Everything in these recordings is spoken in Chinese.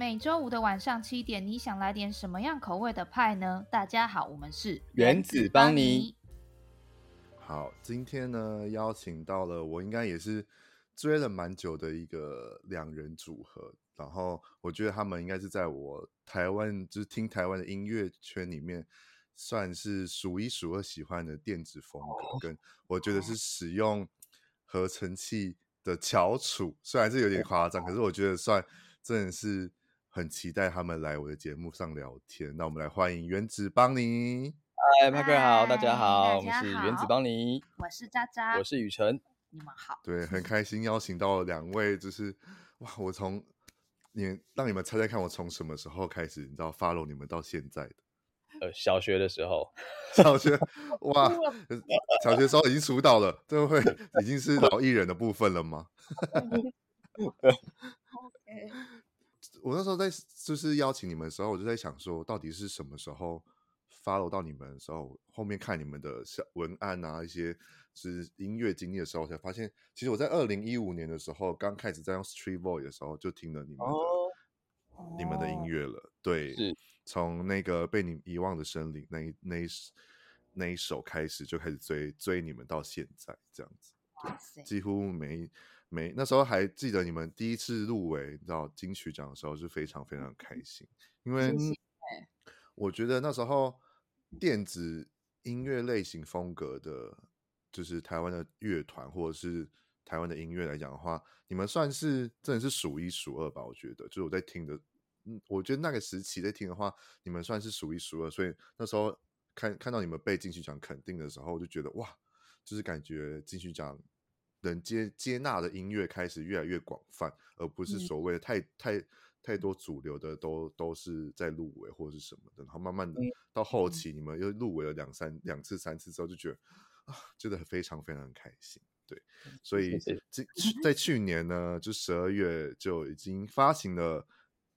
每周五的晚上七点，你想来点什么样口味的派呢？大家好，我们是原子邦尼。好，今天呢邀请到了我应该也是追了蛮久的一个两人组合，然后我觉得他们应该是在我台湾就是听台湾的音乐圈里面算是数一数二喜欢的电子风格，跟我觉得是使用合成器的翘楚，虽然是有点夸张，可是我觉得算真的是很期待他们来我的节目上聊天。那我们来欢迎原子邦尼。嗨，派克好，大家好，我们是原子邦尼，我是渣渣，我是雨辰，你们好。对，很开心邀请到了两位，就是哇，我从你让你们猜猜看，我从什么时候开始，你知道 follow 你们到现在的？呃，小学的时候，小学哇，小学时候已经出道了，这会已经是老艺人的部分了吗？OK，我那时候在就是邀请你们的时候，我就在想说，到底是什么时候 follow 到你们的时候，后面看你们的小文案啊，一些是音乐经历的时候，才发现，其实我在二零一五年的时候，刚开始在用 Street Voice 的时候，就听了你们的、oh. 你们的音乐了，对。从那个被你遗忘的森林那一那一那一首开始，就开始追追你们到现在这样子，对，几乎每每那时候还记得你们第一次入围，你知道金曲奖的时候是非常非常开心，因为我觉得那时候电子音乐类型风格的，就是台湾的乐团或者是台湾的音乐来讲的话，你们算是真的是数一数二吧？我觉得，就是我在听的。嗯，我觉得那个时期在听的话，你们算是数一数二，所以那时候看看到你们被金曲奖肯定的时候，我就觉得哇，就是感觉金曲奖能接接纳的音乐开始越来越广泛，而不是所谓的太、嗯、太太多主流的都都是在入围或者是什么的，然后慢慢的到后期，你们又入围了两三两次三次之后，就觉得啊，真的非常非常开心，对，所以这在去年呢，就十二月就已经发行了。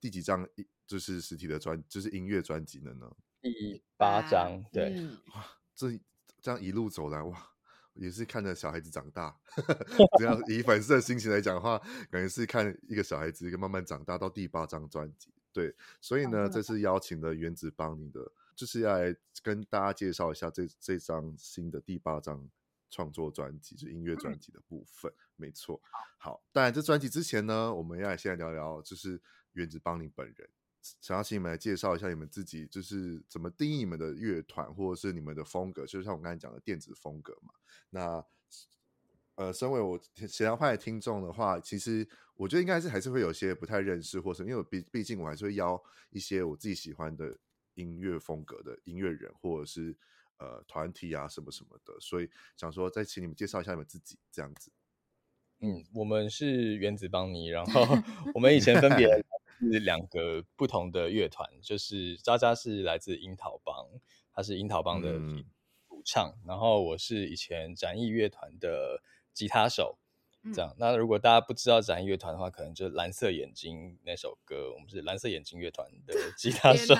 第几张就是实体的专，就是音乐专辑了呢？第八张，对，哇，这这样一路走来，哇，也是看着小孩子长大。这样以粉丝的心情来讲的话，感觉是看一个小孩子一个慢慢长大到第八张专辑。对，所以呢，这次邀请了原子邦尼的，就是要来跟大家介绍一下这这张新的第八张创作专辑，就是音乐专辑的部分。嗯、没错，好，当然这专辑之前呢，我们要来先来聊聊，就是。原子邦尼本人，想要请你们来介绍一下你们自己，就是怎么定义你们的乐团，或者是你们的风格，就像我刚才讲的电子风格嘛。那呃，身为我咸阳派的听众的话，其实我觉得应该是还是会有些不太认识，或是因为毕毕竟我还是会邀一些我自己喜欢的音乐风格的音乐人，或者是呃团体啊什么什么的，所以想说再请你们介绍一下你们自己这样子。嗯，我们是原子邦尼，然后 我们以前分别。是两个不同的乐团，就是渣渣是来自樱桃帮，他是樱桃帮的主唱，嗯，然后我是以前展翼乐团的吉他手，嗯，这样。那如果大家不知道展翼乐团的话，可能就是蓝色眼睛那首歌，我们是蓝色眼睛乐团的 吉他手。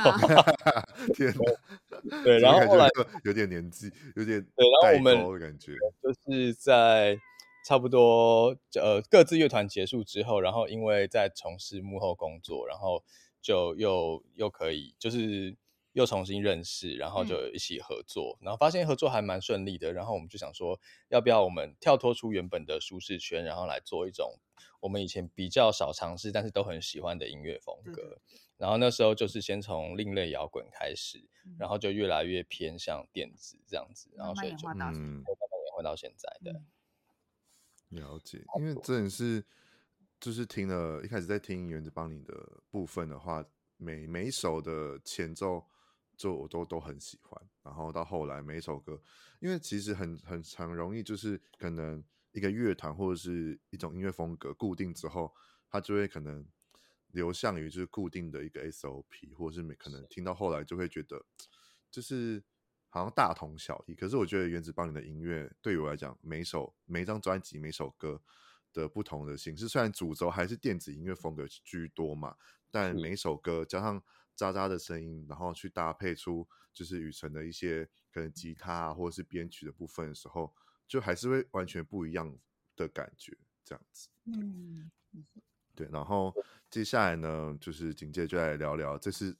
天哪，对，然后后来有点年纪，有点对，然后我们的感觉就是在。差不多，呃，各自乐团结束之后，然后因为在从事幕后工作，然后就又又可以，就是又重新认识，然后就一起合作，嗯、然后发现合作还蛮顺利的，然后我们就想说，要不要我们跳脱出原本的舒适圈，然后来做一种我们以前比较少尝试，但是都很喜欢的音乐风格。嗯、然后那时候就是先从另类摇滚开始，嗯、然后就越来越偏向电子这样子，然后所以就嗯慢慢演化到现在的。嗯了解，因为真的是就是听了一开始在听原子邦尼的部分的话，每每一首的前奏就我都都很喜欢，然后到后来每一首歌，因为其实很很很容易就是可能一个乐团或者是一种音乐风格固定之后，它就会可能流向于就是固定的一个 SOP，或者是每可能听到后来就会觉得就是。好像大同小异，可是我觉得原子邦尼的音乐对于我来讲，每首、每一张专辑、每首歌的不同的形式，虽然主轴还是电子音乐风格居多嘛，但每首歌加上渣渣的声音，然后去搭配出就是雨辰的一些可能吉他啊，或者是编曲的部分的时候，就还是会完全不一样的感觉，这样子。嗯，对，然后接下来呢，就是紧接着就来聊聊，这是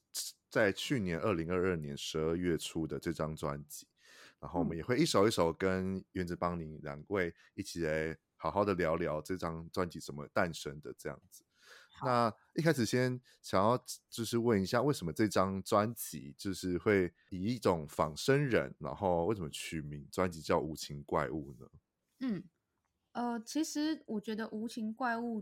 在去年二零二二年十二月初的这张专辑，然后我们也会一首一首跟原子邦尼两位一起来好好的聊聊这张专辑怎么诞生的这样子。那一开始先想要就是问一下，为什么这张专辑就是会以一种仿生人，然后为什么取名专辑叫《无情怪物》呢？嗯，呃，其实我觉得《无情怪物》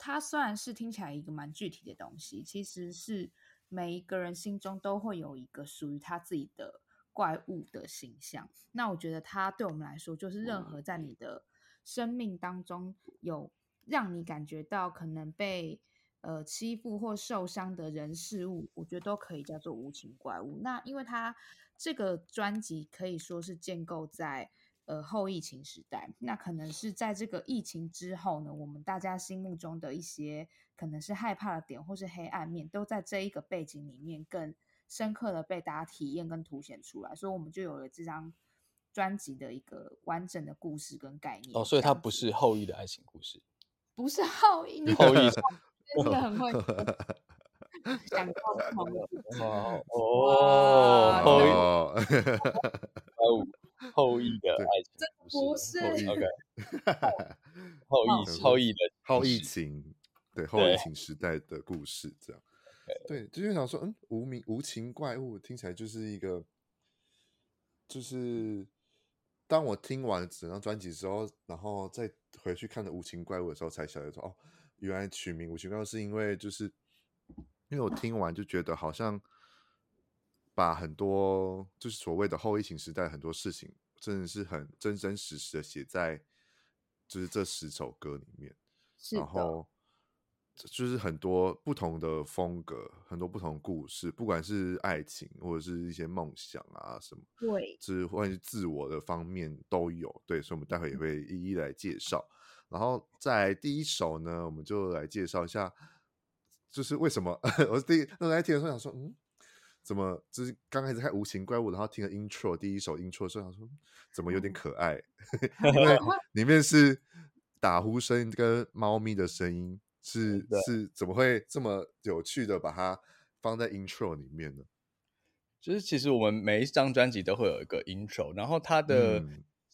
它虽然是听起来一个蛮具体的东西，其实是每一个人心中都会有一个属于他自己的怪物的形象。那我觉得它对我们来说，就是任何在你的生命当中有。让你感觉到可能被呃欺负或受伤的人事物，我觉得都可以叫做无情怪物。那因为它这个专辑可以说是建构在呃后疫情时代，那可能是在这个疫情之后呢，我们大家心目中的一些可能是害怕的点或是黑暗面，都在这一个背景里面更深刻的被大家体验跟凸显出来，所以我们就有了这张专辑的一个完整的故事跟概念。哦，所以它不是后羿的爱情故事。不是后羿，你后羿真的很会 想到后羿哦，哦，后羿的爱情不是，OK，后羿 后羿的后疫情，对后疫情时代的故事，这样，对，就是想说，嗯，无名无情怪物听起来就是一个，就是。当我听完整张专辑之后，然后再回去看的《无情怪物》的时候，才晓得说，哦，原来取名《无情怪物》是因为就是，因为我听完就觉得好像把很多就是所谓的后疫情时代很多事情，真的是很真真实实的写在就是这十首歌里面，然后。就是很多不同的风格，很多不同的故事，不管是爱情或者是一些梦想啊什么，对，就是关于自我的方面都有。对，所以我们待会也会一一来介绍。然后在第一首呢，我们就来介绍一下，就是为什么 我是第一那来听的时候想说，嗯，怎么就是刚开始看无情怪物，然后听了 intro 第一首 intro 的时候想说，怎么有点可爱？因为里面是打呼声跟猫咪的声音。是是，怎么会这么有趣的把它放在 intro 里面呢？就是其实我们每一张专辑都会有一个 intro，然后它的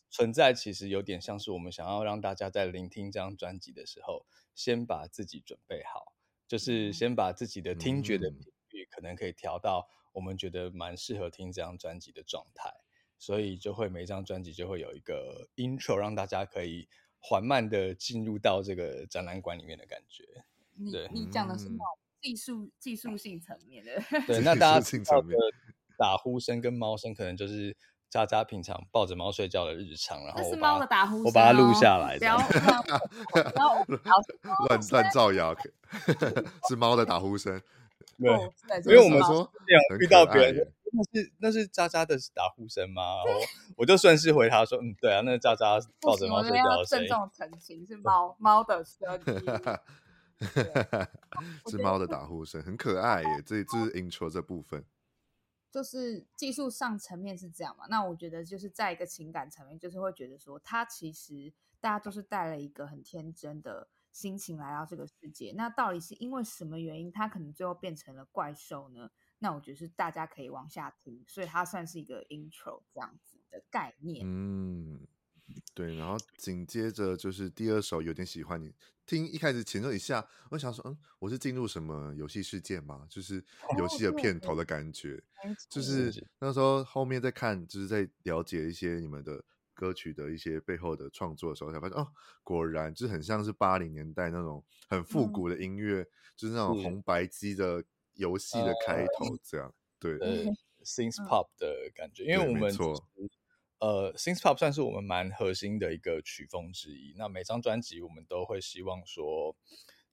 存在其实有点像是我们想要让大家在聆听这张专辑的时候，先把自己准备好，就是先把自己的听觉的频率可能可以调到我们觉得蛮适合听这张专辑的状态，所以就会每一张专辑就会有一个 intro，让大家可以。缓慢的进入到这个展览馆里面的感觉。对，你讲的是那种技术技术性层面的。对，那大家听到的打呼声跟猫声，可能就是渣渣平常抱着猫睡觉的日常。然后我把的打呼声，我把它录下来。然后乱乱造谣，是猫的打呼声。对，因为我们说遇到别人。那是那是渣渣的打呼声吗？我就顺势回他说，嗯，对啊，那是渣渣抱着猫睡觉的声音。郑重澄清，是猫猫的声音，是猫的打呼声，很可爱耶。这这是 intro 这部分，就是技术上层面是这样嘛？那我觉得就是在一个情感层面，就是会觉得说，他其实大家都是带了一个很天真的心情来到这个世界。那到底是因为什么原因，他可能最后变成了怪兽呢？那我觉得是大家可以往下听，所以它算是一个 intro 这样子的概念。嗯，对。然后紧接着就是第二首，有点喜欢你。听一开始前奏一下，我想说，嗯，我是进入什么游戏世界吗？就是游戏的片头的感觉。哦、就是那时候后面在看，就是在了解一些你们的歌曲的一些背后的创作的时候，才发现哦，果然就是很像是八零年代那种很复古的音乐，嗯、就是那种红白机的。游戏的开头这样，对，呃，Synth Pop 的感觉，因为我们呃，Synth Pop 算是我们蛮核心的一个曲风之一。那每张专辑我们都会希望说，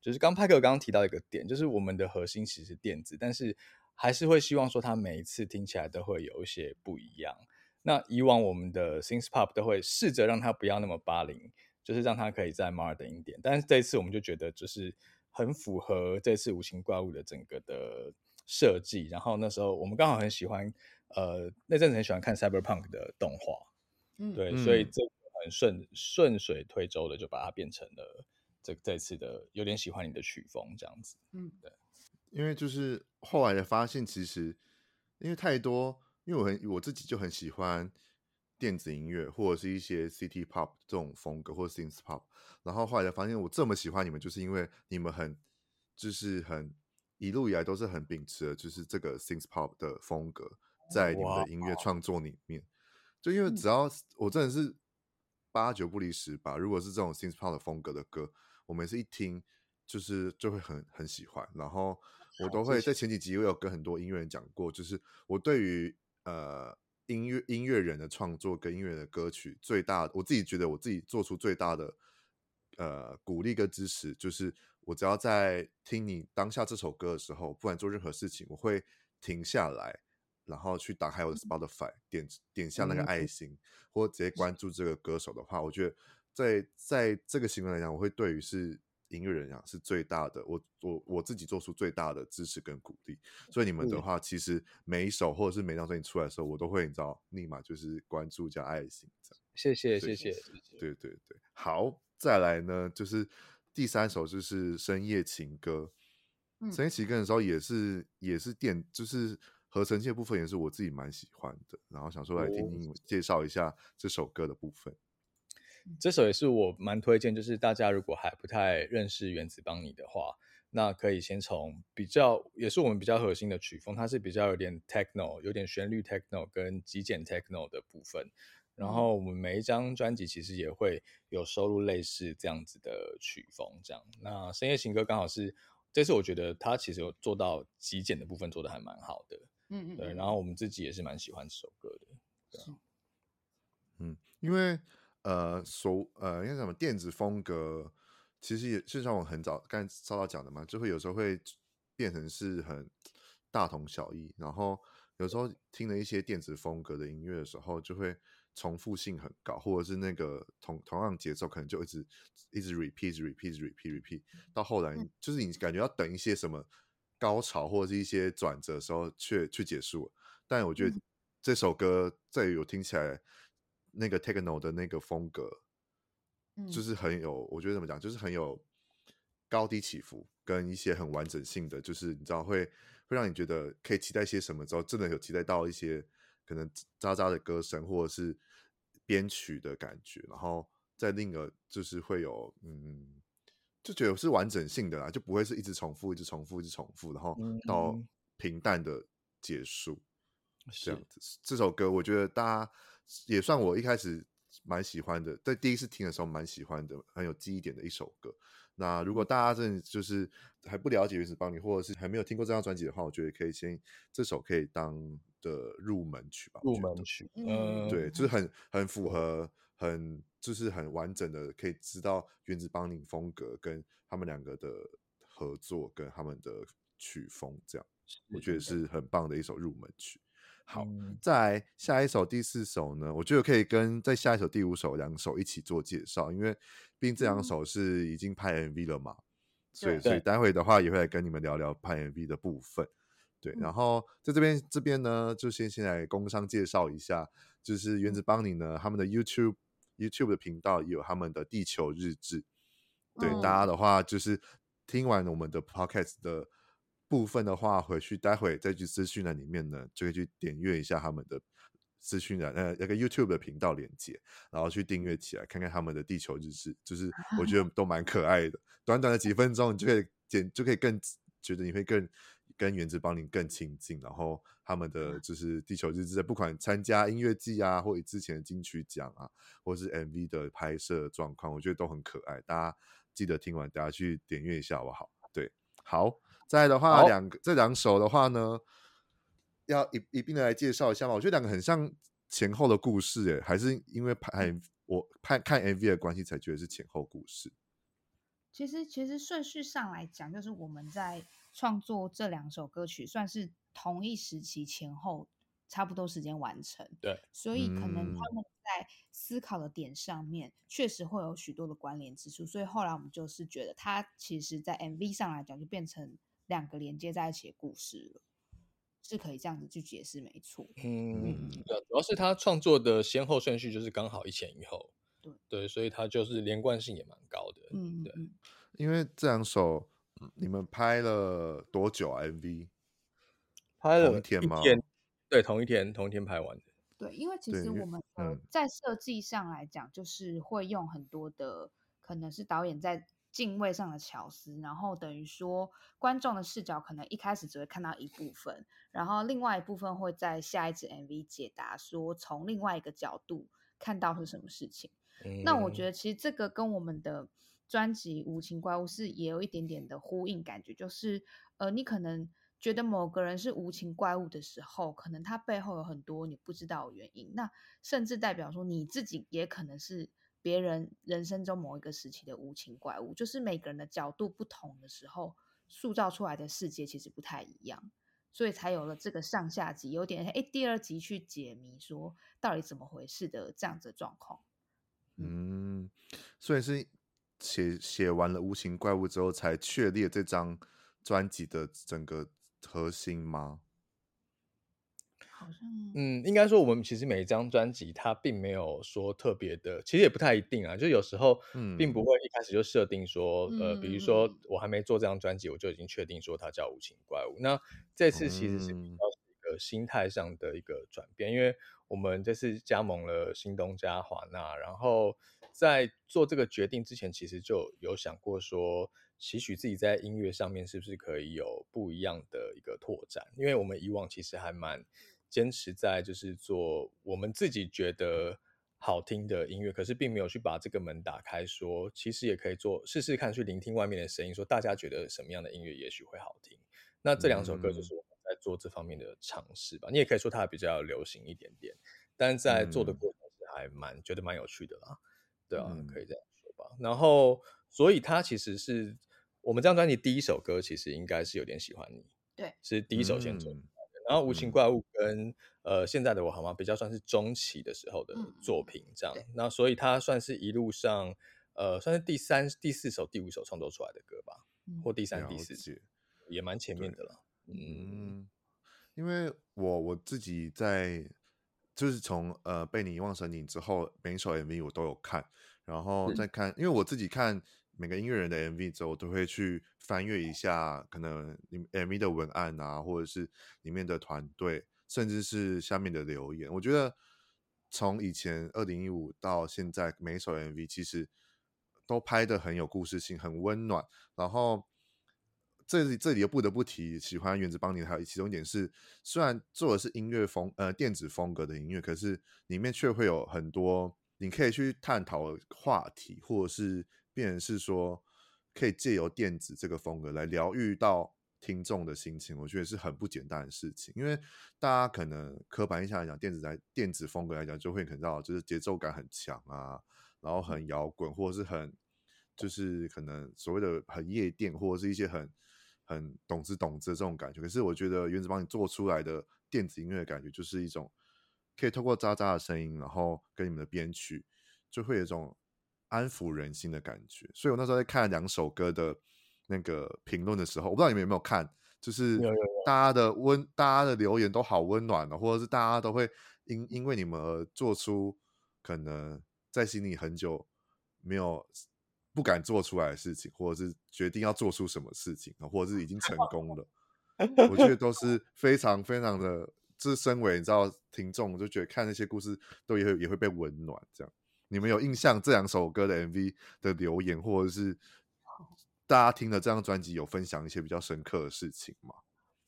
就是刚派克刚刚提到一个点，就是我们的核心其实是电子，但是还是会希望说，它每一次听起来都会有一些不一样。那以往我们的 Synth Pop 都会试着让它不要那么八零，就是让它可以再 modern 一点。但是这一次我们就觉得就是。很符合这次无情怪物的整个的设计，然后那时候我们刚好很喜欢，呃，那阵子很喜欢看 Cyberpunk 的动画，嗯，对，所以这很顺顺水推舟的就把它变成了这这次的有点喜欢你的曲风这样子。嗯，对，因为就是后来的发现，其实因为太多，因为我很我自己就很喜欢电子音乐或者是一些 City Pop 这种风格，或者 Synth Pop。然后后来才发现，我这么喜欢你们，就是因为你们很就是很一路以来都是很秉持的，就是这个 Synth Pop 的风格在你们的音乐创作里面。就因为只要我真的是八九不离十吧，如果是这种 Synth Pop 的风格的歌，我每次一听就是就会很很喜欢。然后我都会在前几集我有跟很多音乐人讲过，就是我对于呃。音乐音乐人的创作跟音乐人的歌曲，最大我自己觉得我自己做出最大的呃鼓励跟支持，就是我只要在听你当下这首歌的时候，不管做任何事情，我会停下来，然后去打开我的 Spotify，点点下那个爱心，嗯、或直接关注这个歌手的话，我觉得在在这个行为来讲，我会对于是。音乐人讲是最大的，我我我自己做出最大的支持跟鼓励，所以你们的话，其实每一首或者是每张专辑出来的时候，我都会你知道，立马就是关注加爱心这样。谢。谢谢谢，对对对，好，再来呢，就是第三首就是深夜情歌，嗯、深夜情歌的时候也是也是电，就是合成器的部分也是我自己蛮喜欢的，然后想说来听听介绍一下这首歌的部分。这首也是我蛮推荐，就是大家如果还不太认识原子邦尼的话，那可以先从比较，也是我们比较核心的曲风，它是比较有点 techno，有点旋律 techno 跟极简 techno 的部分。然后我们每一张专辑其实也会有收录类似这样子的曲风，这样。那深夜情歌刚好是这次我觉得它其实有做到极简的部分做的还蛮好的，嗯嗯，对。然后我们自己也是蛮喜欢这首歌的，对啊，嗯，因为。呃，所呃，应该什么电子风格，其实也就像我很早刚才稍早讲的嘛，就会有时候会变成是很大同小异，然后有时候听了一些电子风格的音乐的时候，就会重复性很高，或者是那个同同样节奏可能就一直一直 repeat repeat repeat repeat，到后来就是你感觉要等一些什么高潮或者是一些转折的时候，却去结束了。但我觉得这首歌在于我听起来。那个 techno 的那个风格，就是很有，我觉得怎么讲，就是很有高低起伏，跟一些很完整性的，就是你知道会会让你觉得可以期待些什么，之后真的有期待到一些可能渣渣的歌声或者是编曲的感觉，然后在另一个就是会有嗯，就觉得是完整性的啦，就不会是一直重复，一直重复，一直重复，然后到平淡的结束，这样子。这首歌我觉得大家。也算我一开始蛮喜欢的，在第一次听的时候蛮喜欢的，很有记忆点的一首歌。那如果大家真的就是还不了解原子邦尼，或者是还没有听过这张专辑的话，我觉得可以先这首可以当的入门曲吧。入门曲，嗯，对，就是很 很符合，很就是很完整的，可以知道原子邦尼风格跟他们两个的合作跟他们的曲风，这样我觉得是很棒的一首入门曲。好，再来下一首第四首呢，我觉得可以跟在下一首第五首两首一起做介绍，因为毕竟这两首是已经拍 MV 了嘛，嗯、所以所以待会的话也会来跟你们聊聊拍 MV 的部分。对，然后在这边这边呢，就先先来工商介绍一下，就是原子邦尼呢，他们的 YouTube YouTube 的频道也有他们的地球日志，对、嗯、大家的话就是听完我们的 Podcast 的。部分的话，回去待会再去资讯栏里面呢，就可以去点阅一下他们的资讯栏，呃，那个 YouTube 的频道链接，然后去订阅起来，看看他们的地球日志，就是我觉得都蛮可爱的。短短的几分钟，你就可以点，就可以更觉得你会更跟原子邦尼更亲近。然后他们的就是地球日志，不管参加音乐季啊，或者之前的金曲奖啊，或是 MV 的拍摄状况，我觉得都很可爱。大家记得听完，大家去点阅一下好不好？对，好。再的话，两个这两首的话呢，要一一并的来介绍一下嘛。我觉得两个很像前后的故事，哎，还是因为拍我拍看 MV 的关系才觉得是前后故事。其实，其实顺序上来讲，就是我们在创作这两首歌曲，算是同一时期前后差不多时间完成。对，所以可能他们在思考的点上面，确实会有许多的关联之处。所以后来我们就是觉得，它其实，在 MV 上来讲，就变成。两个连接在一起的故事了，是可以这样子去解释，没错。嗯，主要是他创作的先后顺序就是刚好一前一后，对，对，所以他就是连贯性也蛮高的。嗯，对。因为这两首你们拍了多久啊？MV 拍了同一天吗？对，同一天，同一天拍完的。对，因为其实我们呃在设计上来讲，就是会用很多的，可能是导演在镜位上的巧思，然后等于说观众的视角可能一开始只会看到一部分，然后另外一部分会在下一支 MV 解答，说从另外一个角度看到是什么事情。嗯、那我觉得其实这个跟我们的专辑《无情怪物》是也有一点点的呼应，感觉就是呃，你可能。觉得某个人是无情怪物的时候，可能他背后有很多你不知道的原因。那甚至代表说你自己也可能是别人人生中某一个时期的无情怪物。就是每个人的角度不同的时候，塑造出来的世界其实不太一样，所以才有了这个上下集，有点诶，第二集去解谜，说到底怎么回事的这样子的状况。嗯，所以是写写完了无情怪物之后，才确立这张专辑的整个。核心吗？好像，嗯，应该说我们其实每一张专辑它并没有说特别的，其实也不太一定啊。就有时候，并不会一开始就设定说，嗯、呃，比如说我还没做这张专辑，我就已经确定说它叫无情怪物。那这次其实是比较是一个心态上的一个转变，因为我们这次加盟了新东家华纳，然后在做这个决定之前，其实就有想过说。期许自己在音乐上面是不是可以有不一样的一个拓展？因为我们以往其实还蛮坚持在就是做我们自己觉得好听的音乐，可是并没有去把这个门打开，说其实也可以做试试看，去聆听外面的声音，说大家觉得什么样的音乐也许会好听。那这两首歌就是我们在做这方面的尝试吧。你也可以说它比较流行一点点，但在做的过程是还蛮觉得蛮有趣的啦。对啊，可以这样说吧。然后，所以它其实是。我们这张专辑第一首歌其实应该是有点喜欢你，对，是第一首先做。嗯、然后无情怪物跟、嗯、呃现在的我好吗比较算是中期的时候的作品，这样。那、嗯、所以它算是一路上呃算是第三、第四首、第五首创作出来的歌吧，嗯、或第三、第四首，也蛮前面的了。嗯，因为我我自己在就是从呃被你遗忘神隐之后，每一首 MV 我都有看，然后再看，因为我自己看。每个音乐人的 MV 之后，都会去翻阅一下，可能 MV 的文案啊，或者是里面的团队，甚至是下面的留言。我觉得从以前二零一五到现在，每一首 MV 其实都拍的很有故事性，很温暖。然后这里这里又不得不提，喜欢原子邦尼，还有其中一点是，虽然做的是音乐风呃电子风格的音乐，可是里面却会有很多你可以去探讨的话题，或者是。变成是说，可以借由电子这个风格来疗愈到听众的心情，我觉得是很不简单的事情。因为大家可能刻板印象来讲，电子来电子风格来讲，就会看到就是节奏感很强啊，然后很摇滚，或者是很就是可能所谓的很夜店，或者是一些很很懂之懂之这种感觉。可是我觉得原子帮你做出来的电子音乐的感觉，就是一种可以透过渣渣的声音，然后跟你们的编曲，就会有一种。安抚人心的感觉，所以我那时候在看两首歌的那个评论的时候，我不知道你们有没有看，就是大家的温，大家的留言都好温暖的，或者是大家都会因因为你们而做出可能在心里很久没有不敢做出来的事情，或者是决定要做出什么事情，或者是已经成功了，我觉得都是 非常非常的，就是身为你知道听众，就觉得看那些故事都也会也会被温暖这样。你们有印象这两首歌的 MV 的留言，或者是大家听了这张专辑有分享一些比较深刻的事情吗？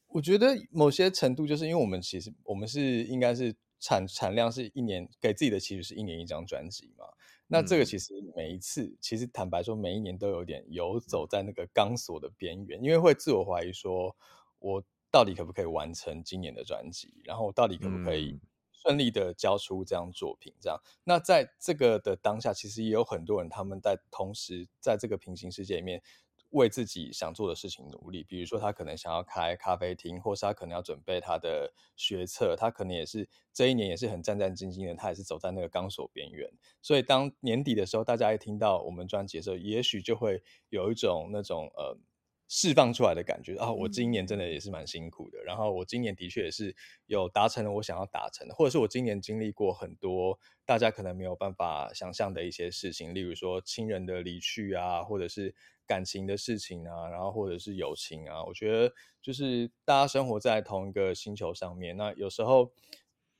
我觉得某些程度，就是因为我们其实我们是应该是产产量是一年给自己的其实是一年一张专辑嘛。那这个其实每一次，嗯、其实坦白说，每一年都有点游走在那个钢索的边缘，因为会自我怀疑说，我到底可不可以完成今年的专辑，然后我到底可不可以、嗯。顺利的交出这样作品，这样，那在这个的当下，其实也有很多人他们在同时在这个平行世界里面为自己想做的事情努力。比如说，他可能想要开咖啡厅，或是他可能要准备他的学测，他可能也是这一年也是很战战兢兢的，他也是走在那个钢索边缘。所以，当年底的时候，大家一听到我们专辑的时候，也许就会有一种那种呃释放出来的感觉啊，我今年真的也是蛮辛苦的，然后我今年的确也是有达成了我想要达成的，或者是我今年经历过很多大家可能没有办法想象的一些事情，例如说亲人的离去啊，或者是感情的事情啊，然后或者是友情啊，我觉得就是大家生活在同一个星球上面，那有时候。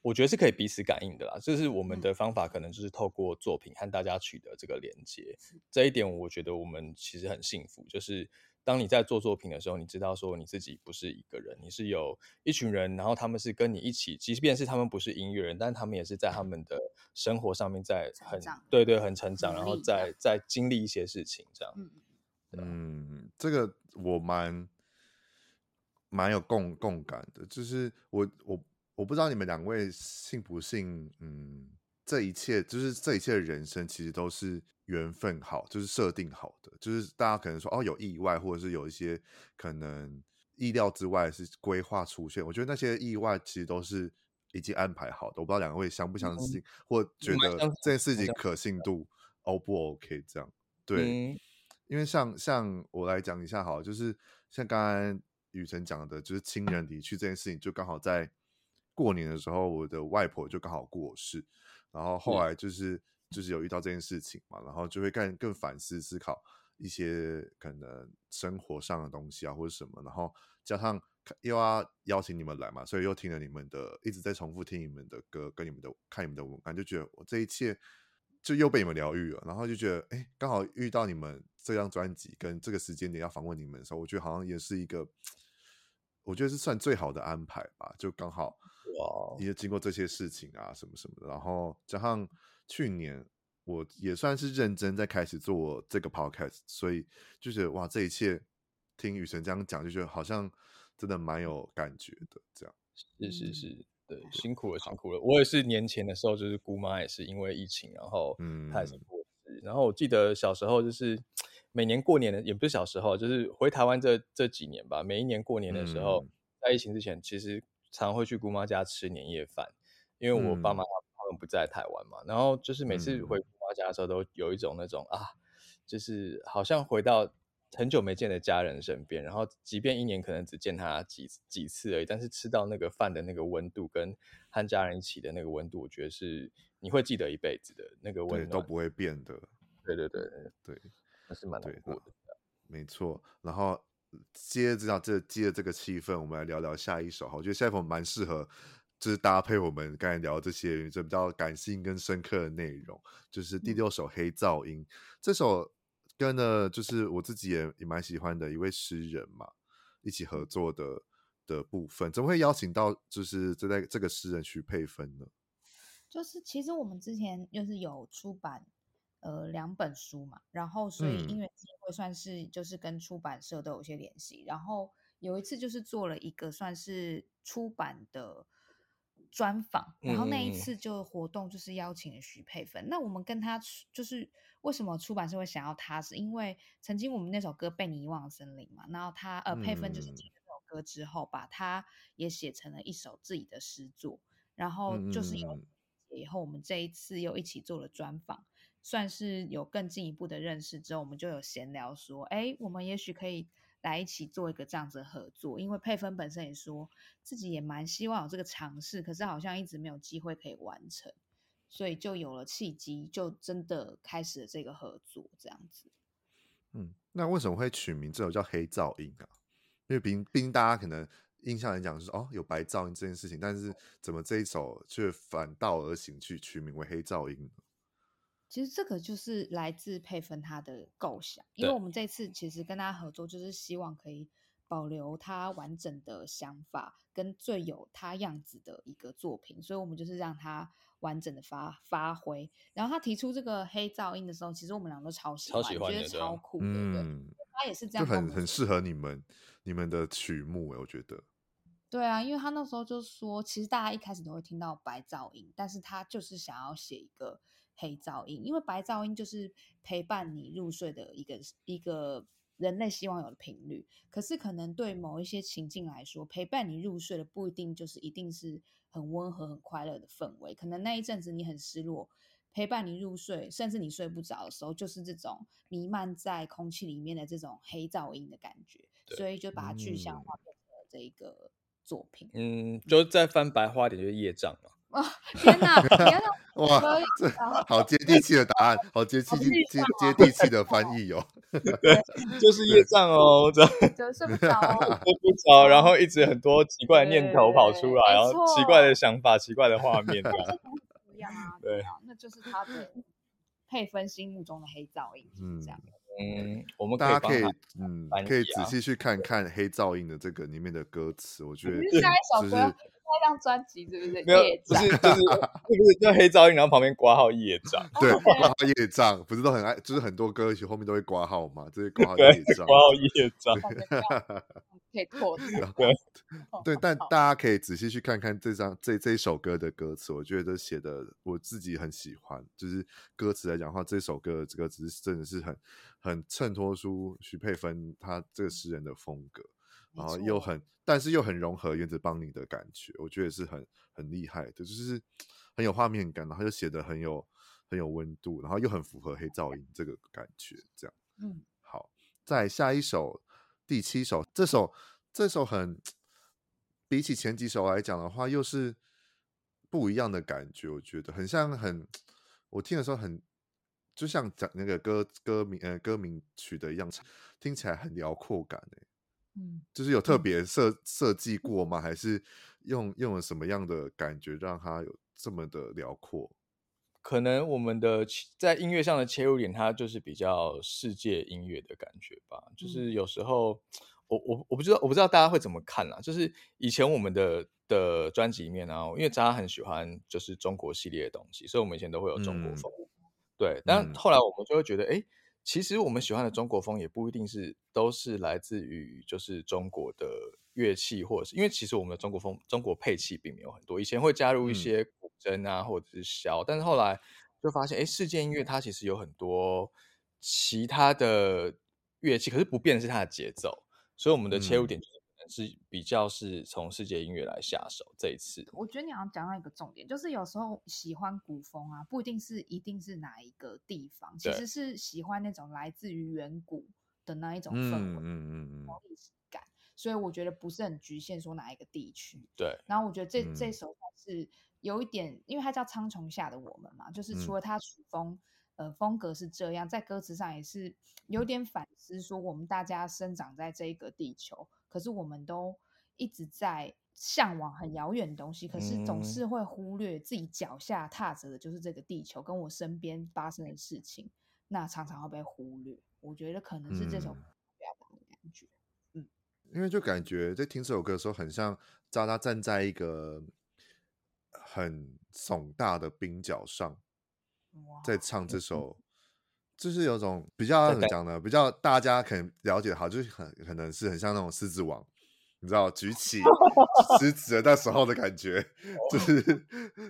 我觉得是可以彼此感应的啦，这是我们的方法，可能就是透过作品和大家取得这个连接。这一点我觉得我们其实很幸福，就是当你在做作品的时候，你知道说你自己不是一个人，你是有一群人，然后他们是跟你一起，即便是他们不是音乐人，但他们也是在他们的生活上面在很对对很成长，然后在在经历一些事情这样。嗯，嗯，这个我蛮蛮有共共感的，就是我我。我不知道你们两位信不信，嗯，这一切就是这一切的人生，其实都是缘分好，就是设定好的，就是大家可能说哦有意外，或者是有一些可能意料之外是规划出现。我觉得那些意外其实都是已经安排好的。我不知道两位相不相信，嗯、或觉得这件事情可信度 O 不 OK？这样对，嗯、因为像像我来讲一下好，就是像刚刚雨辰讲的，就是亲人离去这件事情，就刚好在。过年的时候，我的外婆就刚好过世，然后后来就是就是有遇到这件事情嘛，然后就会更更反思思考一些可能生活上的东西啊，或者什么，然后加上又要邀请你们来嘛，所以又听了你们的，一直在重复听你们的歌，跟你们的看你们的文案，就觉得我这一切就又被你们疗愈了，然后就觉得哎，刚好遇到你们这张专辑跟这个时间点要访问你们的时候，我觉得好像也是一个，我觉得是算最好的安排吧，就刚好。哇！也经过这些事情啊，什么什么的，然后加上去年我也算是认真在开始做这个 podcast，所以就觉得哇，这一切听雨神这样讲，就觉得好像真的蛮有感觉的。这样是是是，对，辛苦了辛苦了。我也是年前的时候，就是姑妈也是因为疫情，然后嗯，她也是过世。然后我记得小时候就是每年过年的，也不是小时候，就是回台湾这这几年吧，每一年过年的时候，嗯、在疫情之前，其实。常会去姑妈家吃年夜饭，因为我爸妈他们不在台湾嘛，嗯、然后就是每次回姑妈家的时候，都有一种那种、嗯、啊，就是好像回到很久没见的家人身边，然后即便一年可能只见他几几次而已，但是吃到那个饭的那个温度，跟和家人一起的那个温度，我觉得是你会记得一辈子的那个温度，都不会变的。对对对对，还是蛮难过的。没错，然后。接着这接着这个气氛，我们来聊聊下一首。我觉得下一首蛮适合，就是搭配我们刚才聊这些这比较感性跟深刻的内容。就是第六首《黑噪音》，这首跟呢，就是我自己也也蛮喜欢的一位诗人嘛，一起合作的的部分，怎么会邀请到就是这在这个诗人许佩芬呢？就是其实我们之前就是有出版。呃，两本书嘛，然后所以音乐机会算是就是跟出版社都有些联系，嗯、然后有一次就是做了一个算是出版的专访，然后那一次就活动就是邀请了许佩芬。嗯、那我们跟他就是为什么出版社会想要他，是因为曾经我们那首歌被你遗忘的森林嘛，然后他呃佩芬就是听。了这首歌之后，把他也写成了一首自己的诗作，然后就是有以后我们这一次又一起做了专访。算是有更进一步的认识之后，我们就有闲聊说，哎，我们也许可以来一起做一个这样子的合作。因为佩芬本身也说自己也蛮希望有这个尝试，可是好像一直没有机会可以完成，所以就有了契机，就真的开始了这个合作这样子。嗯，那为什么会取名这首叫黑噪音啊？因为毕毕竟大家可能印象来讲是哦有白噪音这件事情，但是怎么这一首却反道而行去取名为黑噪音？其实这个就是来自佩芬他的构想，因为我们这次其实跟他合作，就是希望可以保留他完整的想法跟最有他样子的一个作品，所以我们就是让他完整的发发挥。然后他提出这个黑噪音的时候，其实我们俩都超喜欢，喜欢觉得超酷的，嗯、对，他也是这样，就很很适合你们你们的曲目，我觉得。对啊，因为他那时候就说，其实大家一开始都会听到白噪音，但是他就是想要写一个。黑噪音，因为白噪音就是陪伴你入睡的一个一个人类希望有的频率。可是，可能对某一些情境来说，陪伴你入睡的不一定就是一定是很温和、很快乐的氛围。可能那一阵子你很失落，陪伴你入睡，甚至你睡不着的时候，就是这种弥漫在空气里面的这种黑噪音的感觉。所以就把它具象化，变成了这一个作品。嗯，就再翻白话点就是业障嘛。哦，天哪！天哪！哇，这好接地气的答案，好接地气、接接地气的翻译哦。对，就是业障哦，这就睡不着，睡不着，然后一直很多奇怪的念头跑出来，然后奇怪的想法、奇怪的画面。一样啊，对啊，那就是他的配分心目中的黑噪音，嗯，这样。嗯，我们大家可以嗯，可以仔细去看看黑噪音的这个里面的歌词，我觉得下一首歌。那张专辑是不是？没有，不是，就是 不是就黑噪音，然后旁边挂号业障。对，挂号业障，不是都很爱，就是很多歌曲后面都会挂号嘛，这些挂号业障。挂号业障，可以拓对，对，但大家可以仔细去看看这张这这一首歌的歌词，我觉得写的我自己很喜欢。就是歌词来讲的话，这首歌这个词是真的是很很衬托出徐佩芬她这个诗人的风格。然后又很，但是又很融合原子邦尼的感觉，我觉得是很很厉害的，就是很有画面感，然后又写的很有很有温度，然后又很符合黑噪音这个感觉，这样。嗯，好，再下一首第七首，这首这首很比起前几首来讲的话，又是不一样的感觉，我觉得很像很，我听的时候很就像讲那个歌歌名呃歌名曲的一样，听起来很辽阔感诶。嗯，就是有特别设设计过吗？还是用用了什么样的感觉让它有这么的辽阔？可能我们的在音乐上的切入点，它就是比较世界音乐的感觉吧。就是有时候，我我我不知道，我不知道大家会怎么看啊。就是以前我们的的专辑里面啊，因为大家很喜欢就是中国系列的东西，所以我们以前都会有中国风。嗯、对，但后来我们就会觉得，哎、欸。其实我们喜欢的中国风也不一定是都是来自于就是中国的乐器，或者是因为其实我们的中国风中国配器并没有很多，以前会加入一些古筝啊或者是箫，但是后来就发现，哎，世界音乐它其实有很多其他的乐器，可是不变的是它的节奏，所以我们的切入点就是。是比较是从世界音乐来下手，这一次我觉得你要讲到一个重点，就是有时候喜欢古风啊，不一定是一定是哪一个地方，其实是喜欢那种来自于远古的那一种氛围，嗯嗯嗯，历史感。所以我觉得不是很局限说哪一个地区。对。然后我觉得这、嗯、这首是有一点，因为它叫《苍穹下的我们》嘛，就是除了它曲风、嗯、呃风格是这样，在歌词上也是有点反思，说我们大家生长在这一个地球。可是我们都一直在向往很遥远的东西，可是总是会忽略自己脚下踏着的就是这个地球，跟我身边发生的事情，那常常会被忽略。我觉得可能是这首表达的感觉，嗯，因为就感觉在听这首歌的时候，很像渣渣站在一个很耸大的冰角上，在唱这首。就是有种比较怎么讲呢？比较大家可能了解好，就是很可能是很像那种狮子王，你知道举起 狮子的那时候的感觉，就是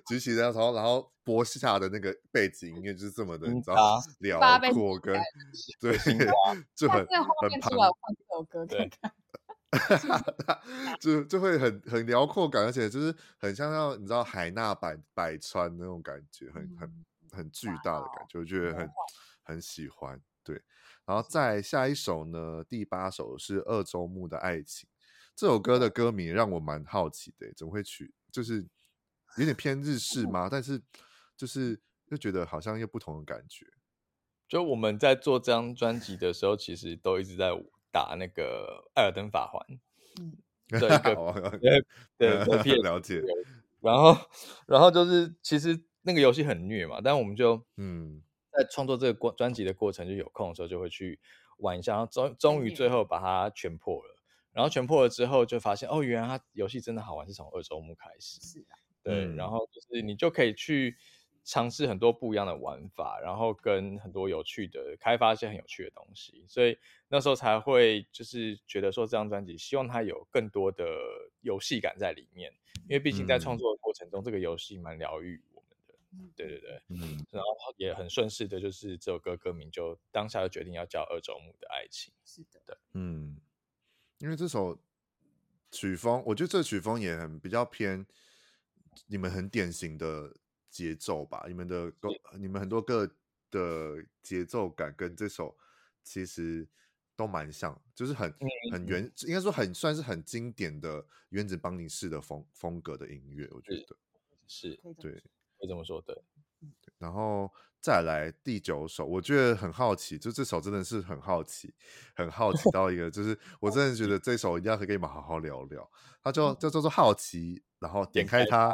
举起的时候，然后播下的那个背景音乐就是这么的，你知道辽阔跟对，就很很庞。对，就就会很很辽阔感，而且就是很像要你知道海纳百百川那种感觉，很很很巨大的感觉，我觉得很。很喜欢，对，然后再下一首呢，第八首是二周目的爱情。这首歌的歌名让我蛮好奇的，怎么会取？就是有点偏日式吗？但是就是又觉得好像又不同的感觉。就我们在做这张专辑的时候，其实都一直在打那个《艾尔登法环》，嗯，对，对对，对，了解。然后，然后就是其实那个游戏很虐嘛，但我们就嗯。在创作这个过专辑的过程，就有空的时候就会去玩一下，然后终终于最后把它全破了。然后全破了之后，就发现哦，原来它游戏真的好玩，是从二周目开始。是的，对。然后就是你就可以去尝试很多不一样的玩法，然后跟很多有趣的开发一些很有趣的东西。所以那时候才会就是觉得说，这张专辑希望它有更多的游戏感在里面，因为毕竟在创作的过程中，嗯、这个游戏蛮疗愈。对对对，嗯，然后也很顺势的，就是这首歌歌名就当下就决定要叫二周目的爱情。是的，对，嗯，因为这首曲风，我觉得这曲风也很比较偏你们很典型的节奏吧，你们的歌，你们很多歌的节奏感跟这首其实都蛮像，就是很很原，应该说很算是很经典的原子邦尼式的风风格的音乐，我觉得。是，是对，可以这么说，对。然后再来第九首，我觉得很好奇，就这首真的是很好奇，很好奇到一个，就是 我真的觉得这首一定要和你们好好聊聊。它就叫做好奇，然后点开它，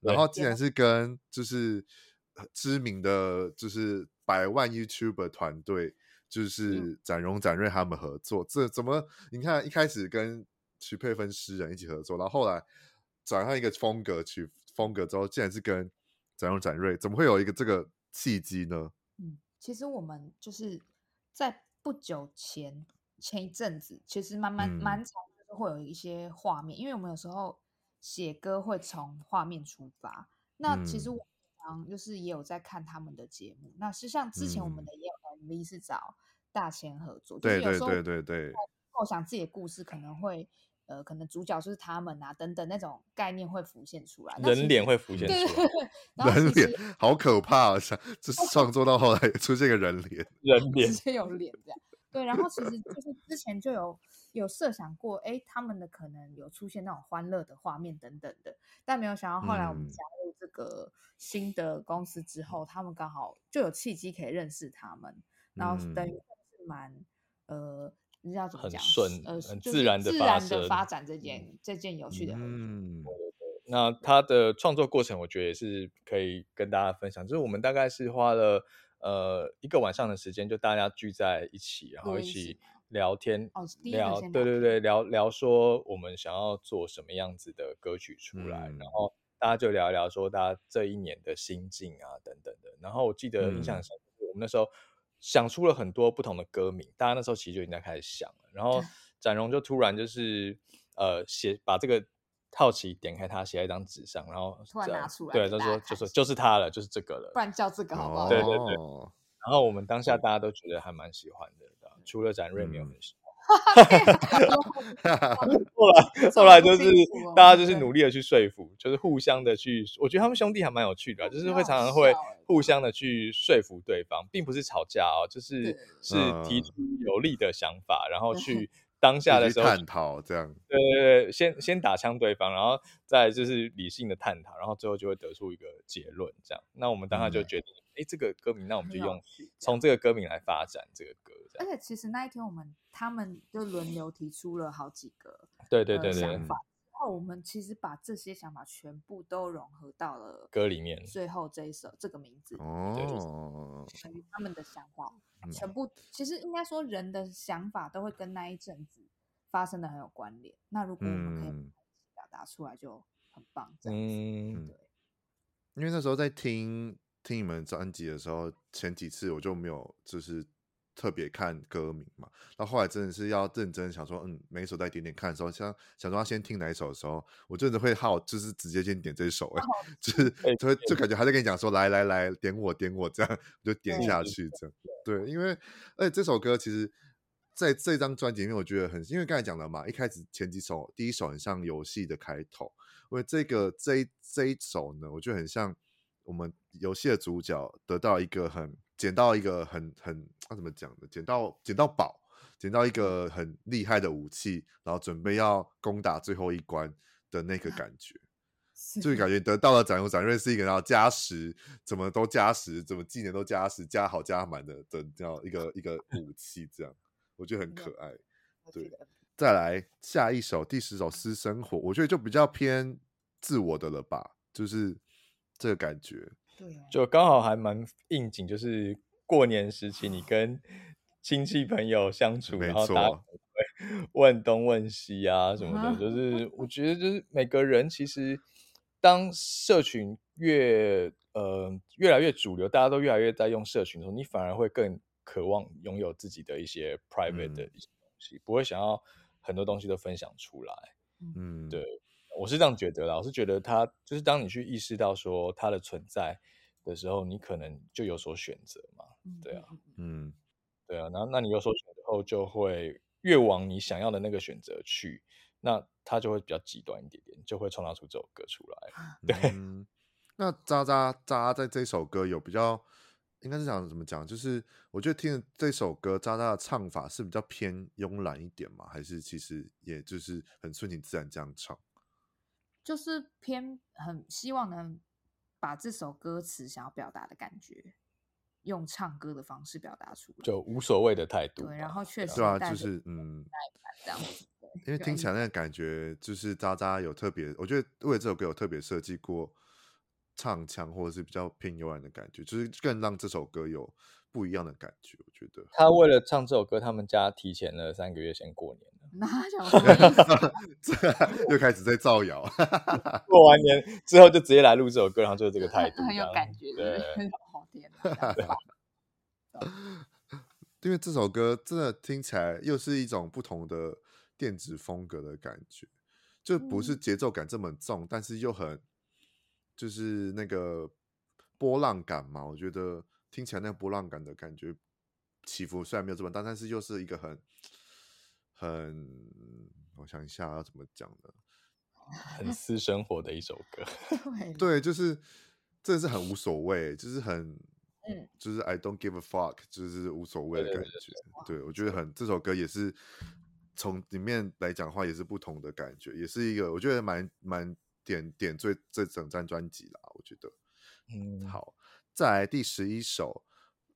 然后竟然是跟就是知名的就是百万 YouTuber 团队。就是展荣、展瑞他们合作，这怎么？你看一开始跟徐佩芬诗人一起合作，然后后来转换一个风格曲风格之后，竟然是跟展荣、展瑞，怎么会有一个这个契机呢？嗯，其实我们就是在不久前前一阵子，其实蛮蛮蛮常会有一些画面，因为我们有时候写歌会从画面出发。那其实我常就是也有在看他们的节目，那是像之前我们的也有 MV 是找。大千合作，对对对对对，构想自己的故事可能会，呃，可能主角就是他们啊，等等那种概念会浮现出来，人脸会浮现出来，人脸好可怕啊！想这创作到后来出现个人脸，人脸直接有脸这样，对，然后其实就是之前就有有设想过，哎，他们的可能有出现那种欢乐的画面等等的，但没有想到后来我们加入这个新的公司之后，嗯、他们刚好就有契机可以认识他们，然后等于。蛮呃，你知道怎么讲？很顺，呃，很自然的自然的发展这件、嗯、这件有趣的合作。嗯，那他的创作过程，我觉得也是可以跟大家分享。就是我们大概是花了呃一个晚上的时间，就大家聚在一起，然后一起聊天，哦、聊，聊，对对对，聊聊说我们想要做什么样子的歌曲出来，嗯、然后大家就聊一聊说大家这一年的心境啊等等的。然后我记得印象深刻，嗯、我们那时候。想出了很多不同的歌名，大家那时候其实就已经在开始想了。然后展荣就突然就是呃写把这个好奇点开，他写在一张纸上，然后突然拿出来，对，他说就说就是他了，就是这个了，不然叫这个好不好？对对对。然后我们当下大家都觉得还蛮喜欢的，除了展瑞没有很喜欢。后来后来就是大家就是努力的去说服，就是互相的去，我觉得他们兄弟还蛮有趣的，就是会常常会互相的去说服对方，并不是吵架哦，就是是提出有利的想法，然后去当下的时候探讨这样，对对对，先先打枪对方，然后再就是理性的探讨，然后最后就会得出一个结论这样。那我们当下就决定，哎，这个歌名，那我们就用从这个歌名来发展这个歌。而且其实那一天我们他们就轮流提出了好几个对对对对想法，然后我们其实把这些想法全部都融合到了歌里面。最后这一首这个名字哦，等于他们的想法全部，其实应该说人的想法都会跟那一阵子发生的很有关联。那如果我们可以表达出来，就很棒。这样子，对。因为那时候在听听你们专辑的时候，前几次我就没有就是。特别看歌名嘛，到后来真的是要认真想说，嗯，每一首再点点看的时候，像想说要先听哪一首的时候，我真的会好，就是直接先点这首，哎，就是就会就感觉还在跟你讲说，来来来，点我点我这样，就点下去这样，对，因为而且这首歌其实在这张专辑里面，我觉得很，因为刚才讲了嘛，一开始前几首，第一首很像游戏的开头，因为这个这一这一首呢，我觉得很像我们游戏的主角得到一个很。捡到一个很很他、啊、怎么讲的？捡到捡到宝，捡到一个很厉害的武器，然后准备要攻打最后一关的那个感觉，就是感觉得到了展荣展瑞是一个然后加十，怎么都加十，怎么技能都加十，加好加满的的这样一个一个武器，这样我觉得很可爱。对，再来下一首第十首私生活，我觉得就比较偏自我的了吧，就是这个感觉。对，就刚好还蛮应景，就是过年时期，你跟亲戚朋友相处，然后他会问东问西啊什么的，就是我觉得就是每个人其实当社群越呃越来越主流，大家都越来越在用社群的时候，你反而会更渴望拥有自己的一些 private 的一些东西，不会想要很多东西都分享出来。嗯，对。我是这样觉得啦，我是觉得他就是当你去意识到说他的存在的时候，你可能就有所选择嘛，对啊，嗯，对啊，然后那你有所选择后，就会越往你想要的那个选择去，那他就会比较极端一点点，就会创造出这首歌出来。对，嗯、那渣渣渣在这首歌有比较应该是想怎么讲？就是我觉得听这首歌，渣渣的唱法是比较偏慵懒一点嘛，还是其实也就是很顺其自然这样唱？就是偏很希望能把这首歌词想要表达的感觉，用唱歌的方式表达出来，就无所谓的态度。对，然后确实对啊，就是嗯，这样子。因为听起来那个感觉，就是渣渣有特别，我觉得为这首歌有特别设计过唱腔，或者是比较偏悠然的感觉，就是更让这首歌有不一样的感觉。我觉得他为了唱这首歌，他们家提前了三个月先过年了。那想 又开始在造谣。过完年之后就直接来录这首歌，然后就是这个态度，很有感觉。对，好天哪！因为这首歌真的听起来又是一种不同的。电子风格的感觉，就不是节奏感这么重，嗯、但是又很就是那个波浪感嘛。我觉得听起来那个波浪感的感觉起伏虽然没有这么大，但是又是一个很很，我想一下要怎么讲呢？很私生活的一首歌。对，就是真的是很无所谓，就是很嗯就是 I don't give a fuck，就是无所谓的感觉。对，对，对，对，对，我觉得很这首歌也是。从里面来讲的话，也是不同的感觉，也是一个我觉得蛮蛮点点缀这整张专辑啦。我觉得，嗯，好，再来第十一首，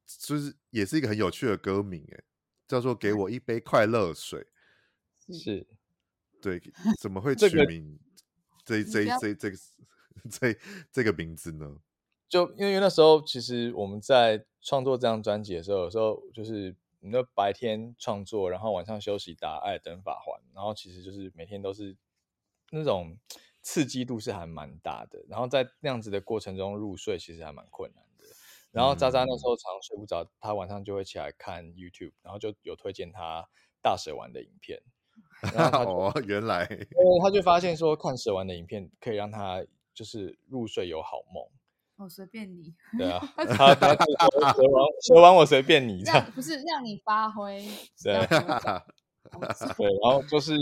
就是也是一个很有趣的歌名，哎，叫做《给我一杯快乐水》，是，对，怎么会取名这这这这 这这这个名字呢？就因为那时候其实我们在创作这张专辑的时候，有时候就是。你那白天创作，然后晚上休息打《艾登法环》，然后其实就是每天都是那种刺激度是还蛮大的。然后在那样子的过程中入睡，其实还蛮困难的。然后渣渣那时候常常睡不着，他晚上就会起来看 YouTube，然后就有推荐他大蛇丸的影片。然后哦，原来，他就发现说看蛇丸的影片可以让他就是入睡有好梦。我随便你，对啊，他他蛇丸蛇丸我随便你，这样不是让你发挥，对，对，然后就是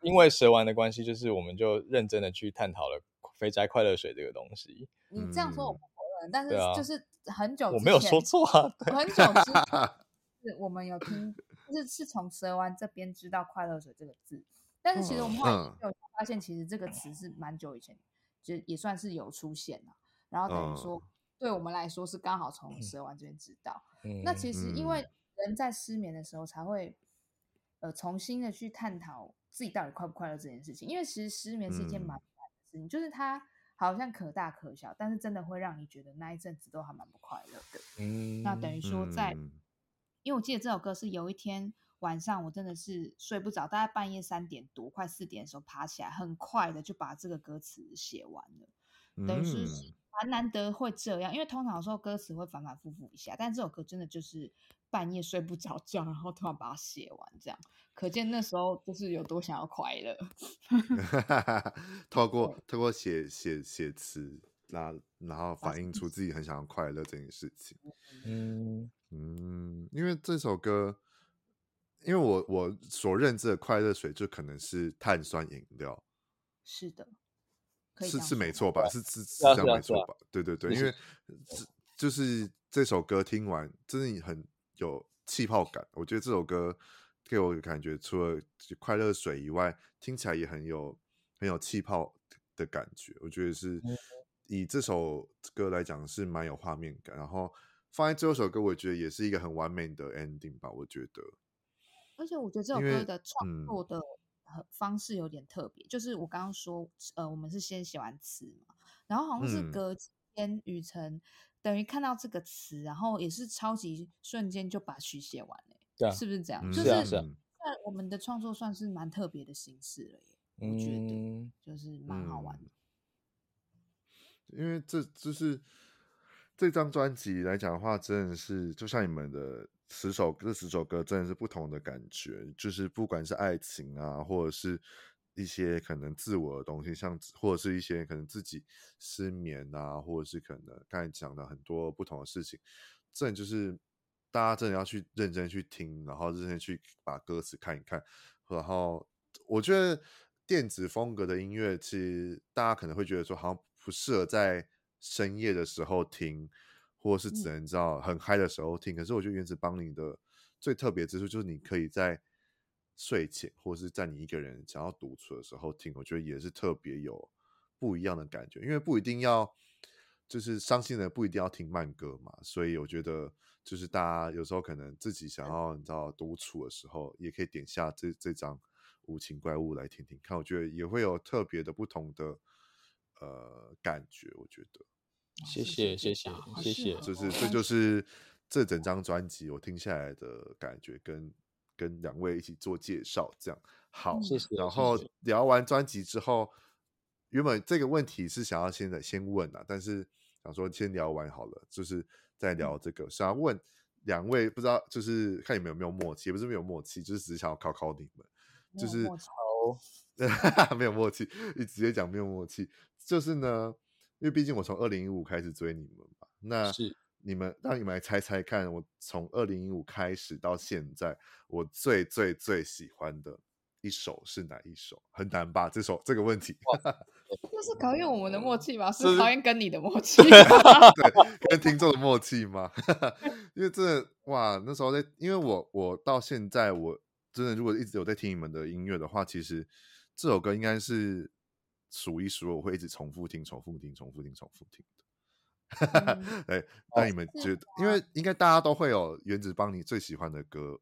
因为蛇丸的关系，就是我们就认真的去探讨了肥宅快乐水这个东西。你这样说我不否认，但是就是很久我没有说错啊，很久之前 是我们有听，就是是从蛇丸这边知道快乐水这个字，但是其实我们后来有发现，其实这个词是蛮久以前就也算是有出现了。然后等于说，嗯、对我们来说是刚好从蛇丸这边知道。嗯、那其实因为人在失眠的时候才会，呃，重新的去探讨自己到底快不快乐这件事情。因为其实失眠是一件蛮难的事情，嗯、就是它好像可大可小，但是真的会让你觉得那一阵子都还蛮不快乐的。嗯，那等于说在，嗯、因为我记得这首歌是有一天晚上我真的是睡不着，大概半夜三点多快四点的时候爬起来，很快的就把这个歌词写完了，等于是。嗯蛮难得会这样，因为通常有时候歌词会反反复复一下，但这首歌真的就是半夜睡不着觉，然后突然把它写完，这样可见那时候就是有多想要快乐。透过透过写写写词，然后然后反映出自己很想要快乐这件事情。嗯嗯，因为这首歌，因为我我所认知的快乐水就可能是碳酸饮料。是的。是是没错吧？是是是这样没错吧？对对对，因为就是这首歌听完真的很有气泡感。我觉得这首歌给我感觉，除了快乐水以外，听起来也很有很有气泡的感觉。我觉得是以这首歌来讲是蛮有画面感，然后放在最后一首歌，我觉得也是一个很完美的 ending 吧。我觉得，而且我觉得这首歌的创作的。方式有点特别，就是我刚刚说，呃，我们是先写完词嘛，然后好像是隔天雨辰、嗯、等于看到这个词，然后也是超级瞬间就把曲写完了，对、啊，是不是这样？嗯、就是在我们的创作算是蛮特别的形式了耶，嗯、我觉得就是蛮好玩的，嗯、因为这就是这张专辑来讲的话，真的是就像你们的。十首这十首歌真的是不同的感觉，就是不管是爱情啊，或者是一些可能自我的东西，像或者是一些可能自己失眠啊，或者是可能刚才讲的很多不同的事情，这就是大家真的要去认真去听，然后认真去把歌词看一看。然后我觉得电子风格的音乐，其实大家可能会觉得说好像不适合在深夜的时候听。或是只能知道很嗨的时候听。可是我觉得原子邦尼的最特别之处就是你可以在睡前或是在你一个人想要独处的时候听，我觉得也是特别有不一样的感觉。因为不一定要就是伤心的不一定要听慢歌嘛，所以我觉得就是大家有时候可能自己想要你知道独处的时候，也可以点下这这张。无情怪物来听听看，我觉得也会有特别的不同的呃感觉。我觉得，谢谢谢谢谢谢，就是这就是这整张专辑我听下来的感觉，跟跟两位一起做介绍，这样好。谢谢。然后聊完专辑之后，原本这个问题是想要现在先问啊，但是想说先聊完好了，就是再聊这个。想要问两位，不知道就是看你们有没有默契，也不是没有默契，就是只是想要考考你们。就是 没有默契，你直接讲没有默契。就是呢，因为毕竟我从二零一五开始追你们嘛，那是你们让你们来猜猜看，我从二零一五开始到现在，我最最最喜欢的一首是哪一首？很难吧？这首这个问题，这是考验我们的默契吧？是考验跟你的默契 对，跟听众的默契吗？因为这哇，那时候在，因为我我到现在我。真的，如果一直有在听你们的音乐的话，其实这首歌应该是数一数二，我会一直重复听、重复听、重复听、重复听的。嗯、对，那你们觉得，因为应该大家都会有原子帮你最喜欢的歌，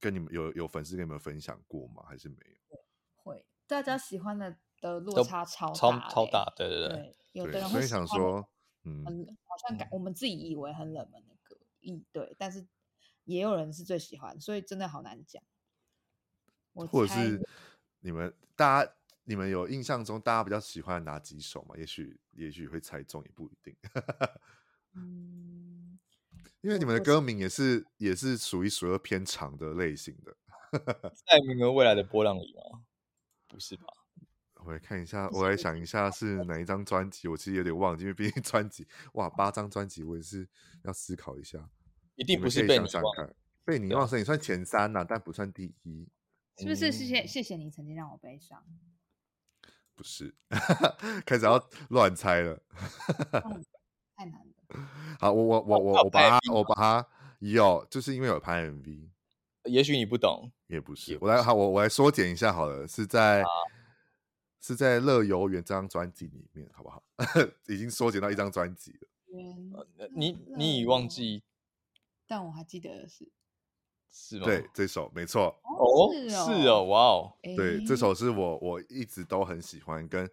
跟你们有有粉丝跟你们分享过吗？还是没有？会，大家喜欢的的落差超大、欸、超超大，对对对。对有的人会想说，嗯，好像感我们自己以为很冷门的歌，一对，但是也有人是最喜欢，所以真的好难讲。或者是你们大家，你们有印象中大家比较喜欢哪几首吗？也许也许会猜中，也不一定。嗯，因为你们的歌名也是也是数一数二偏长的类型的。在名额未来的波浪里吗？不是吧？我来看一下，我来想一下是哪一张专辑。我其实有点忘记，因为毕竟专辑哇八张专辑，我也是要思考一下。一定不是被你想想，被你忘，所以你算前三呐、啊，但不算第一。是不是谢谢谢谢你曾经让我悲伤？不是，开始要乱猜了。太难了。好，我我我我我把它我把它有，就是因为有拍 MV。也许你不懂，也不是。我来好，我我来缩减一下好了，是在是在《乐游原》这张专辑里面，好不好？已经缩减到一张专辑了。你你已忘记，但我还记得的是。是吗？对，这首没错哦，是哦，哇哦，对，这首是我我一直都很喜欢，跟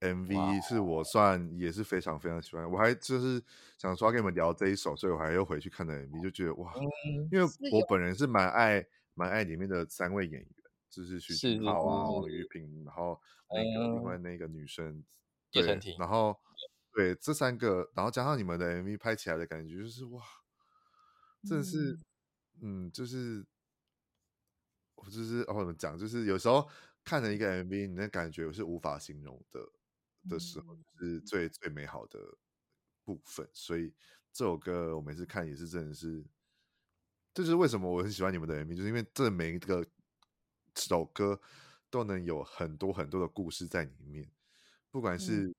MV 是我算也是非常非常喜欢。我还就是想说要跟你们聊这一首，所以我还又回去看了 MV，就觉得哇，因为我本人是蛮爱蛮爱里面的三位演员，就是徐景浩啊、王宇平，然后那个另外那个女生，对，然后对这三个，然后加上你们的 MV 拍起来的感觉，就是哇，真的是。嗯，就是我就是哦，怎么讲？就是有时候看了一个 MV，你的感觉我是无法形容的的时候，是最最美好的部分。所以这首歌我每次看也是真的是，这就是为什么我很喜欢你们的 MV，就是因为这每一个首歌都能有很多很多的故事在里面，不管是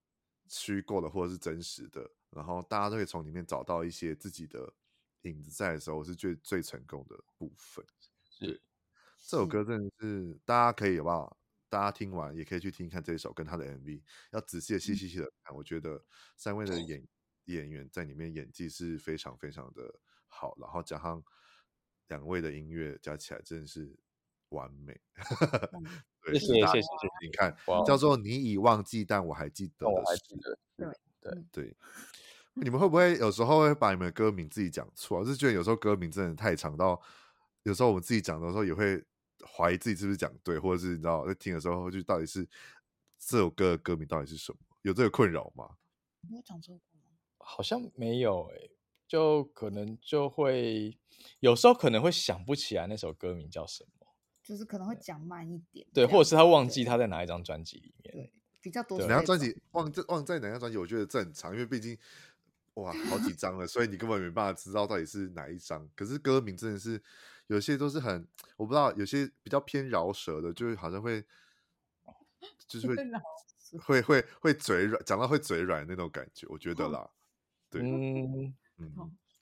虚构的或者是真实的，然后大家都可以从里面找到一些自己的。影子在的时候，是最最成功的部分。是这首歌，真的是大家可以好不好？大家听完也可以去听看这首跟他的 MV，要仔细的、细细细的看。我觉得三位的演演员在里面演技是非常非常的好，然后加上两位的音乐加起来，真的是完美。对，谢谢谢谢谢。你看，叫做你已忘记，但我还记得的是，对对对。你们会不会有时候会把你们的歌名自己讲错？我是觉得有时候歌名真的太长到，有时候我们自己讲的时候也会怀疑自己是不是讲对，或者是你知道在听的时候就到底是这首歌的歌名到底是什么？有这个困扰吗？没有讲错过吗？好像没有诶、欸，就可能就会有时候可能会想不起来那首歌名叫什么，就是可能会讲慢一点，对，或者是他忘记他在哪一张专辑里面，对，比较多。哪张专辑忘在忘在哪张专辑？我觉得正常，因为毕竟。哇，好几张了，所以你根本没办法知道到底是哪一张。可是歌名真的是有些都是很，我不知道，有些比较偏饶舌的，就是好像会，就是会 会会会嘴软，讲到会嘴软那种感觉，我觉得啦，对，嗯，嗯，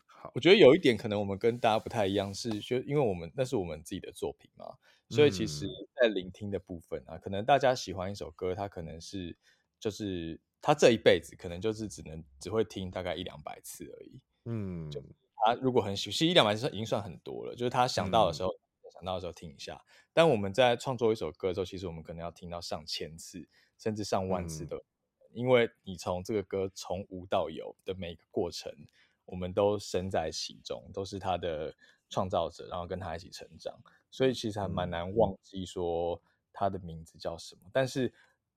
好，我觉得有一点可能我们跟大家不太一样，是就因为我们那是我们自己的作品嘛，所以其实在聆听的部分啊，可能大家喜欢一首歌，它可能是就是他这一辈子可能就是只能只会听大概一两百次而已。嗯，就他如果很喜欢，其实一两百次已经算很多了，就是他想到的时候。嗯想到的时候听一下，但我们在创作一首歌的时候，其实我们可能要听到上千次，甚至上万次的，嗯、因为你从这个歌从无到有的每一个过程，我们都身在其中，都是他的创造者，然后跟他一起成长，所以其实还蛮难忘记说他的名字叫什么。嗯、但是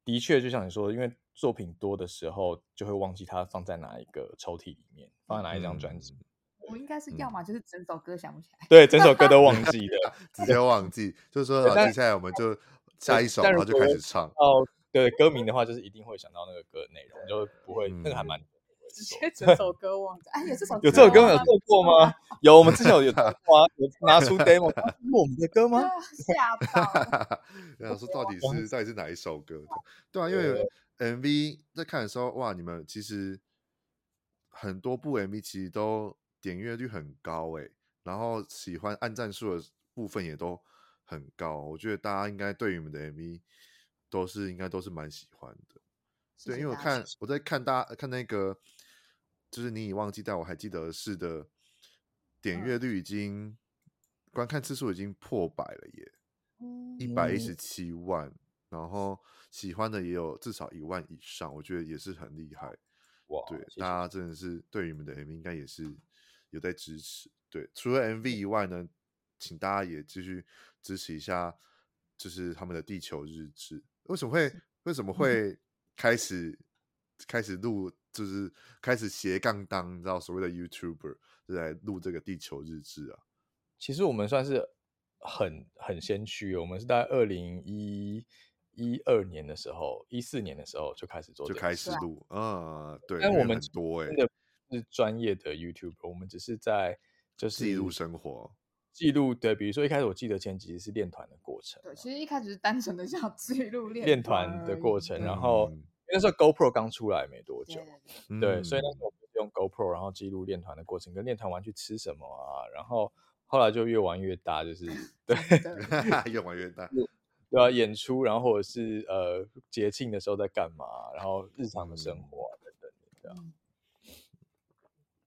的确，就像你说的，因为作品多的时候，就会忘记它放在哪一个抽屉里面，放在哪一张专辑。嗯我应该是要么就是整首歌想不起来，对，整首歌都忘记了，直接忘记。就是说，接下来我们就 下一首，然后就开始唱。哦，对，歌名的话就是一定会想到那个歌的内容，就不会那个还蛮直接 整首歌忘记。哎，有这首有这首歌有做过吗？有，我们之前有有吗？有拿出 demo，是我们的歌吗？吓到！然后说到底是到底是哪一首歌？对啊，因为 MV 在看的时候，哇，你们其实很多部 MV 其实都。点阅率很高诶，然后喜欢按赞数的部分也都很高，我觉得大家应该对于你们的 MV 都是应该都是蛮喜欢的。对，因为我看我在看大家看那个，就是你已忘记，但我还记得是的，点阅率已经、嗯、观看次数已经破百了耶，一百一十七万，然后喜欢的也有至少一万以上，我觉得也是很厉害。哇，对，谢谢大家真的是对于你们的 MV 应该也是。有在支持，对，除了 MV 以外呢，请大家也继续支持一下，就是他们的地球日志。为什么会为什么会开始、嗯、开始录，就是开始斜杠当，你知道所谓的 YouTuber 就来录这个地球日志啊？其实我们算是很很先驱，我们是在二零一一二年的时候，一四年的时候就开始做，就开始录啊、嗯，对，但我们多哎。是专业的 YouTuber，我们只是在就是记录生活，记录对。比如说一开始我记得前几集是练团的过程，对，其实一开始是单纯的想记录练练团的过程。然后、嗯、那时候 GoPro 刚出来没多久，对，对，对，所以那时候我们用 GoPro，然后记录练团的过程，跟练团完去吃什么啊。然后后来就越玩越大，就是 对，越玩越大，对啊，演出，然后或者是呃节庆的时候在干嘛，然后日常的生活、啊、等等这样。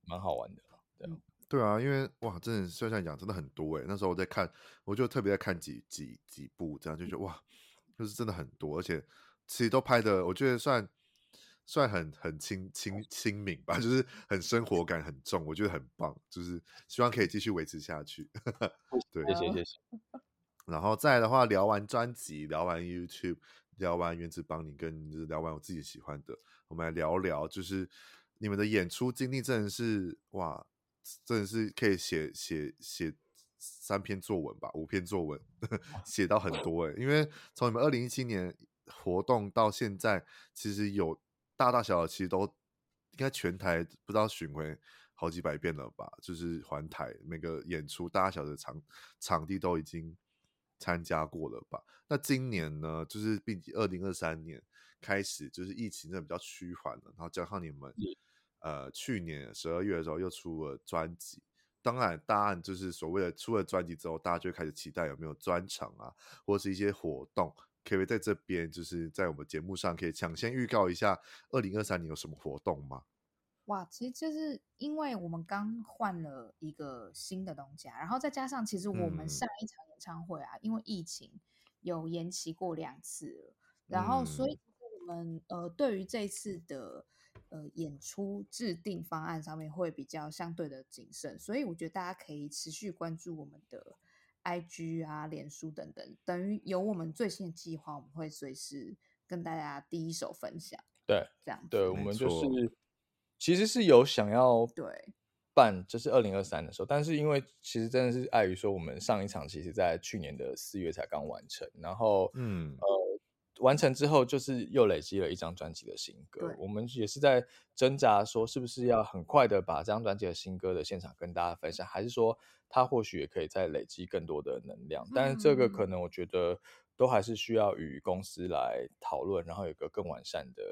蛮好玩的，对啊，对啊，因为哇，真的就像讲，真的很多哎。那时候我在看，我就特别在看几几几部，这样就觉得哇，就是真的很多，而且其实都拍的，我觉得算算很很亲亲亲民吧，就是很生活感很重，我觉得很棒，就是希望可以继续维持下去。对，谢谢谢谢。然后再来的话，聊完专辑，聊完 YouTube，聊完原子邦尼，跟就是聊完我自己喜欢的，我们来聊聊就是。你们的演出经历真的是哇，真的是可以写写写三篇作文吧，五篇作文，写到很多诶。因为从你们二零一七年活动到现在，其实有大大小小，其实都应该全台不知道巡回好几百遍了吧？就是环台每个演出大大小小的场场地都已经参加过了吧？那今年呢，就是并且二零二三年开始，就是疫情真的比较趋缓了，然后加上你们。呃，去年十二月的时候又出了专辑，当然答案就是所谓的出了专辑之后，大家就开始期待有没有专场啊，或者是一些活动，可以在这边就是在我们节目上可以抢先预告一下，二零二三年有什么活动吗？哇，其实就是因为我们刚换了一个新的东家，然后再加上其实我们上一场演唱会啊，嗯、因为疫情有延期过两次了，然后所以我们呃对于这次的。呃，演出制定方案上面会比较相对的谨慎，所以我觉得大家可以持续关注我们的 IG 啊、脸书等等，等于有我们最新的计划，我们会随时跟大家第一手分享。对，这样对，我们就是其实是有想要对办，就是二零二三的时候，但是因为其实真的是碍于说，我们上一场其实在去年的四月才刚完成，然后嗯呃。完成之后，就是又累积了一张专辑的新歌。我们也是在挣扎，说是不是要很快的把这张专辑的新歌的现场跟大家分享，还是说他或许也可以再累积更多的能量？但是这个可能我觉得都还是需要与公司来讨论，然后有一个更完善的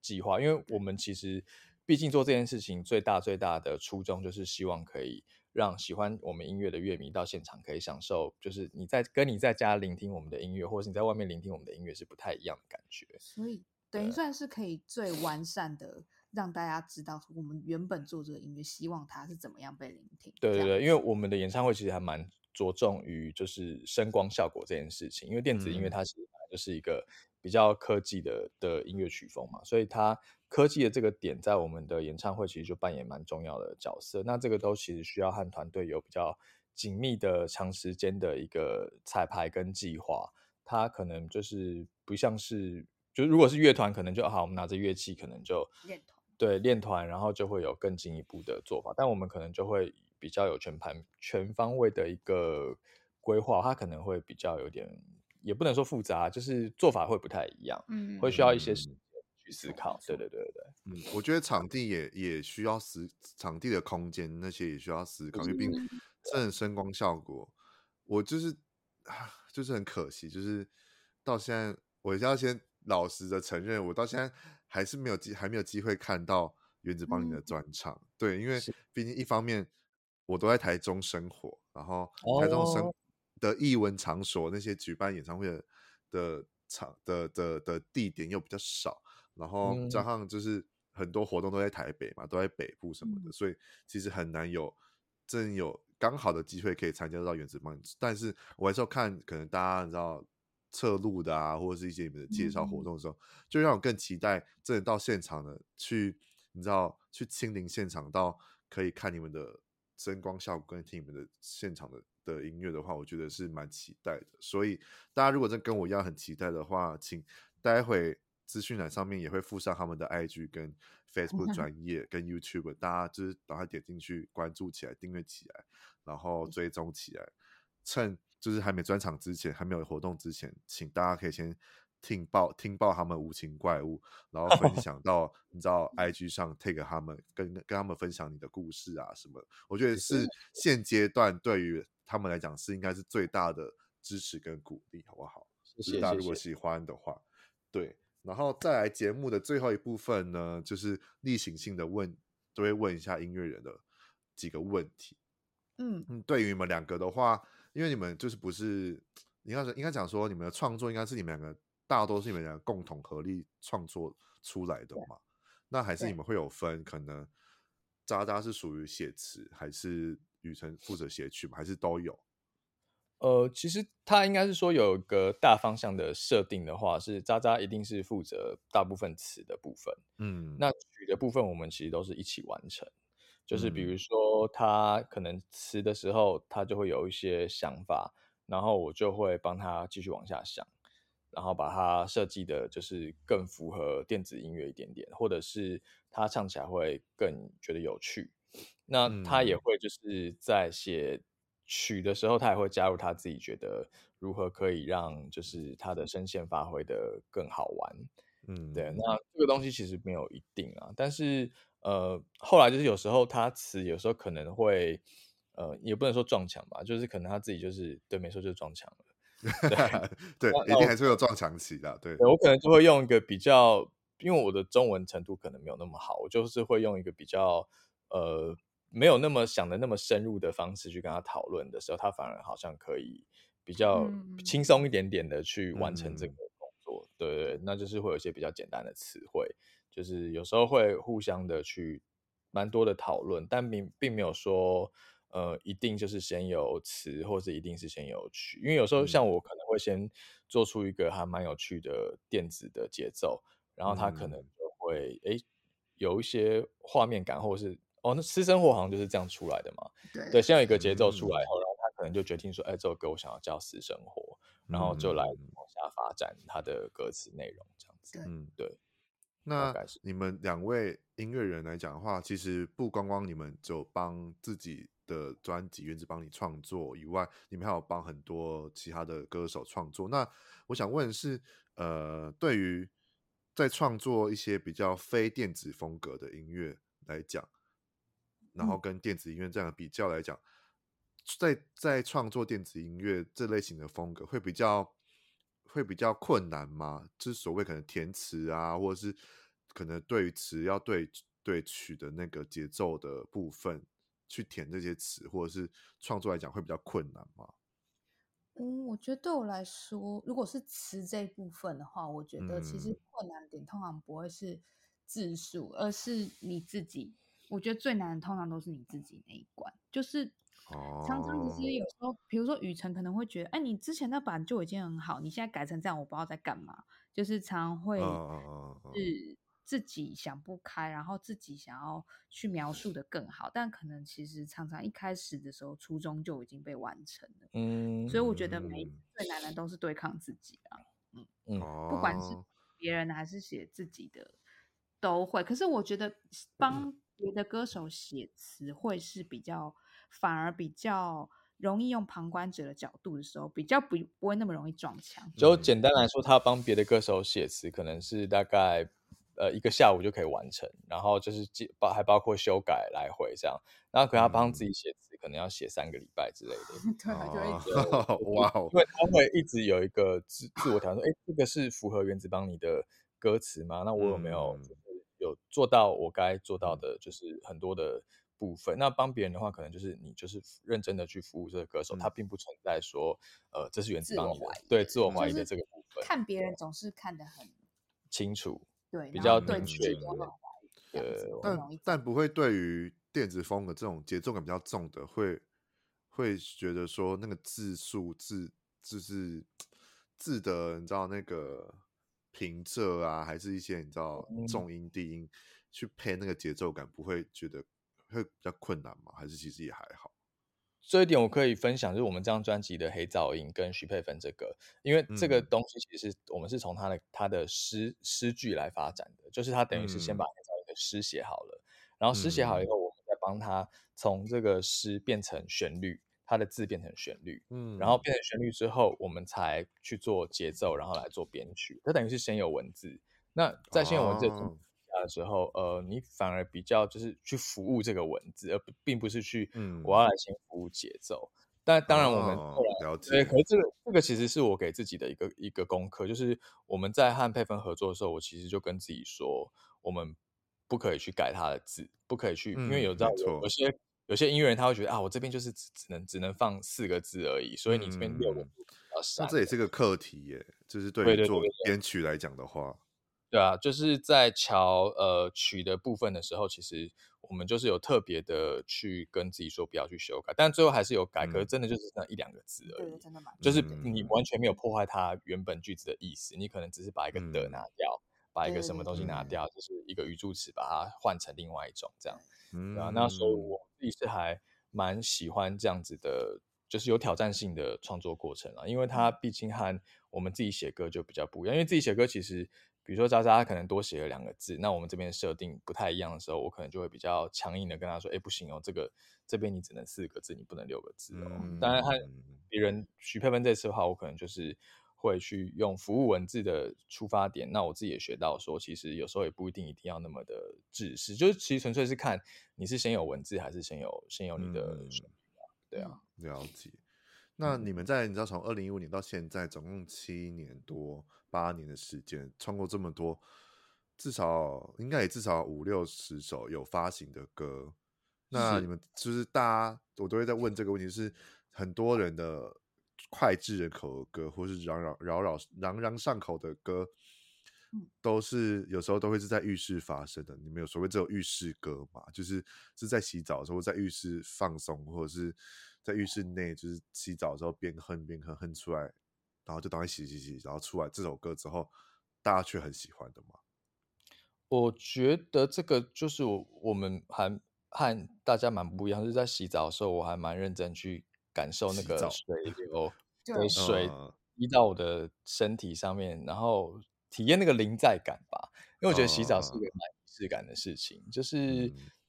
计划。因为我们其实毕竟做这件事情最大最大的初衷就是希望可以让喜欢我们音乐的乐迷到现场可以享受，就是你在跟你在家聆听我们的音乐，或者是你在外面聆听我们的音乐是不太一样的感觉。所以等于算是可以最完善的让大家知道我们原本做这个音乐，希望它是怎么样被聆听。对对对，因为我们的演唱会其实还蛮着重于就是声光效果这件事情，因为电子音乐它其实就是一个比较科技的的音乐曲风嘛，所以它科技的这个点在我们的演唱会其实就扮演蛮重要的角色。那这个都其实需要和团队有比较紧密的长时间的一个彩排跟计划。它可能就是不像是，就如果是乐团，可能就好，我们拿着乐器可能就练团，对，练团，然后就会有更进一步的做法。但我们可能就会比较有全盘全方位的一个规划，它可能会比较有点。也不能说复杂，就是做法会不太一样，嗯，会需要一些时间去思考。对对对对，嗯，我觉得场地也也需要思，场地的空间那些也需要思考，因为毕竟这种声光效果，我就是就是很可惜，就是到现在，我要先老实的承认，我到现在还是没有机，还没有机会看到原子邦尼的专场。对，因为毕竟一方面我都在台中生活，然后台中生。哦的艺文场所，那些举办演唱会的的场的的的地点又比较少，然后加上就是很多活动都在台北嘛，都在北部什么的，嗯、所以其实很难有真有刚好的机会可以参加到原子邦。但是我还是要看，可能大家你知道侧录的啊，或者是一些你们的介绍活动的时候，嗯、就让我更期待真的到现场的去，你知道去亲临现场，到可以看你们的声光效果，跟听你们的现场的。的音乐的话，我觉得是蛮期待的。所以大家如果真跟我一样很期待的话，请待会资讯栏上面也会附上他们的 IG 跟 Facebook 专业跟 YouTube，大家就是赶快点进去关注起来、订阅起来，然后追踪起来。趁就是还没专场之前，还没有活动之前，请大家可以先。听爆听爆他们无情怪物，然后分 享到你知道 IG 上 take 他们跟跟他们分享你的故事啊什么，我觉得是现阶段对于他们来讲是应该是最大的支持跟鼓励，好不好？谢谢大家如果喜欢的话，对，然后再来节目的最后一部分呢，就是例行性的问，都会问一下音乐人的几个问题。嗯嗯，对于你们两个的话，因为你们就是不是应该应该讲说你们的创作应该是你们两个。大多是你们两个共同合力创作出来的嘛？那还是你们会有分？可能渣渣是属于写词，还是雨辰负责写曲，还是都有？呃，其实他应该是说有一个大方向的设定的话，是渣渣一定是负责大部分词的部分。嗯，那曲的部分我们其实都是一起完成。就是比如说他可能词的时候，他就会有一些想法，然后我就会帮他继续往下想。然后把它设计的，就是更符合电子音乐一点点，或者是他唱起来会更觉得有趣。那他也会就是在写曲的时候，他也会加入他自己觉得如何可以让就是他的声线发挥的更好玩。嗯，对。那这个东西其实没有一定啊，但是呃，后来就是有时候他词有时候可能会呃，也不能说撞墙吧，就是可能他自己就是对，没错，就是撞墙了。对，对，一定还是会有撞墙期的。对，对，我可能就会用一个比较，因为我的中文程度可能没有那么好，我就是会用一个比较呃没有那么想的那么深入的方式去跟他讨论的时候，他反而好像可以比较轻松一点点的去完成这个工作。嗯、对，那就是会有一些比较简单的词汇，就是有时候会互相的去蛮多的讨论，但并并没有说。呃，一定就是先有词，或者一定是先有曲，因为有时候像我可能会先做出一个还蛮有趣的电子的节奏，然后他可能就会哎、嗯、有一些画面感，或者是哦，那私生活好像就是这样出来的嘛。对，对，先有一个节奏出来以后，嗯、然后他可能就决定说，哎，这首歌我想要叫私生活，然后就来往下发展他的歌词内容这样子。嗯，对。那你们两位音乐人来讲的话，其实不光光你们就帮自己的专辑《原子帮你》创作以外，你们还有帮很多其他的歌手创作。那我想问的是，呃，对于在创作一些比较非电子风格的音乐来讲，然后跟电子音乐这样比较来讲，在在创作电子音乐这类型的风格会比较会比较困难吗？就是所谓可能填词啊，或者是可能对于词要对。对曲的那个节奏的部分去填这些词，或者是创作来讲会比较困难吗？嗯，我觉得对我来说，如果是词这一部分的话，我觉得其实困难点通常不会是字数，而是你自己。我觉得最难的通常都是你自己那一关，就是常常其实有时候，比如说雨辰可能会觉得，哎，你之前那版就已经很好，你现在改成这样，我不知道在干嘛，就是常常会是自己想不开，然后自己想要去描述的更好，但可能其实常常一开始的时候初衷就已经被完成了。嗯，所以我觉得每最难的都是对抗自己啊，嗯嗯，不管是别人还是写自己的都会。可是我觉得帮。别的歌手写词会是比较，反而比较容易用旁观者的角度的时候，比较不不会那么容易撞墙。就简单来说，他帮别的歌手写词，可能是大概呃一个下午就可以完成，然后就是包还包括修改来回这样。然后可能他帮自己写词，可能要写三个礼拜之类的。对，就一直哇，因为他会一直有一个自自我调整，哎，这个是符合原子帮你的歌词吗？那我有没有？嗯有做到我该做到的，就是很多的部分。那帮别人的话，可能就是你就是认真的去服务这个歌手，他并不存在说，呃，这是源自帮你的，对自我怀疑的这个部分。看别人总是看得很清楚，对，比较明确。对，但但不会对于电子风格这种节奏感比较重的，会会觉得说那个字数字就是字的，你知道那个。平仄啊，还是一些你知道重音低音、嗯、去配那个节奏感，不会觉得会比较困难吗？还是其实也还好？这一点我可以分享，就是我们这张专辑的黑噪音跟徐佩芬这个，因为这个东西其实我们是从他的他的诗诗句来发展的，就是他等于是先把黑噪音的诗写好了，嗯、然后诗写好以后，我们再帮他从这个诗变成旋律。它的字变成旋律，嗯，然后变成旋律之后，我们才去做节奏，然后来做编曲。它等于是先有文字，那在先有文字的时候，哦、呃，你反而比较就是去服务这个文字，而并不是去，嗯，我要来先服务节奏。嗯、但当然，我们后来、对，可是这个这个其实是我给自己的一个一个功课，就是我们在和佩芬合作的时候，我其实就跟自己说，我们不可以去改他的字，不可以去，嗯、因为有这样有些。有些音乐人他会觉得啊，我这边就是只只能只能放四个字而已，所以你这边六个字要删。那这也是个课题耶，就是对于做编曲来讲的话，对，对，对，对，对啊，就是在调呃曲的部分的时候，其实我们就是有特别的去跟自己说不要去修改，但最后还是有改，可是真的就是那一两个字而已，嗯、真的就是你。完全没有破坏它原本句子的意思，你可能只是把一个的拿掉，嗯、把一个什么东西拿掉，就是一个语助词把它换成另外一种这样。嗯，对啊，那所以我自己是还蛮喜欢这样子的，就是有挑战性的创作过程啊，因为它毕竟和我们自己写歌就比较不一样，因为自己写歌其实，比如说渣渣可能多写了两个字，那我们这边设定不太一样的时候，我可能就会比较强硬的跟他说，哎，不行哦，这个这边你只能四个字，你不能六个字哦。嗯，当然他别人许佩芬这次的话，我可能就是。会去用服务文字的出发点，那我自己也学到说，其实有时候也不一定一定要那么的制式，就是其实纯粹是看你是先有文字还是先有先有你的、嗯、对啊，了解。那你们在你知道从二零一五年到现在，总共七年多八年的时间，创作这么多，至少应该也至少五六十首有发行的歌。那你们就是大家，我都会在问这个问题，是很多人的。脍炙人口的歌，或是嚷嚷嚷嚷嚷嚷上口的歌，都是有时候都会是在浴室发生的。你们有所谓这种浴室歌嘛？就是是在洗澡的时候，在浴室放松，或者是在浴室内，就是洗澡的时候边哼边哼哼出来，然后就等于洗洗洗，然后出来这首歌之后，大家却很喜欢的嘛？我觉得这个就是我我们还和大家蛮不一样，就是在洗澡的时候，我还蛮认真去。感受那个水流的水滴到我的身体上面，然后体验那个临在感吧。因为我觉得洗澡是一个蛮仪式感的事情，就是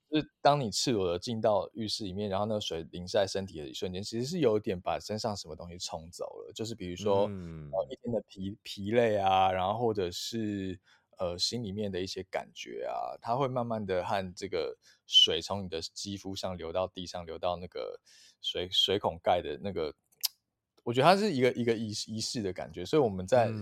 就是当你赤裸的进到浴室里面，然后那个水淋在身体的一瞬间，其实是有一点把身上什么东西冲走了。就是比如说，嗯，一天的疲疲累啊，然后或者是呃心里面的一些感觉啊，它会慢慢的和这个水从你的肌肤上流到地上，流到那个。水水孔盖的那个，我觉得它是一个一个仪仪式的感觉，所以我们在洗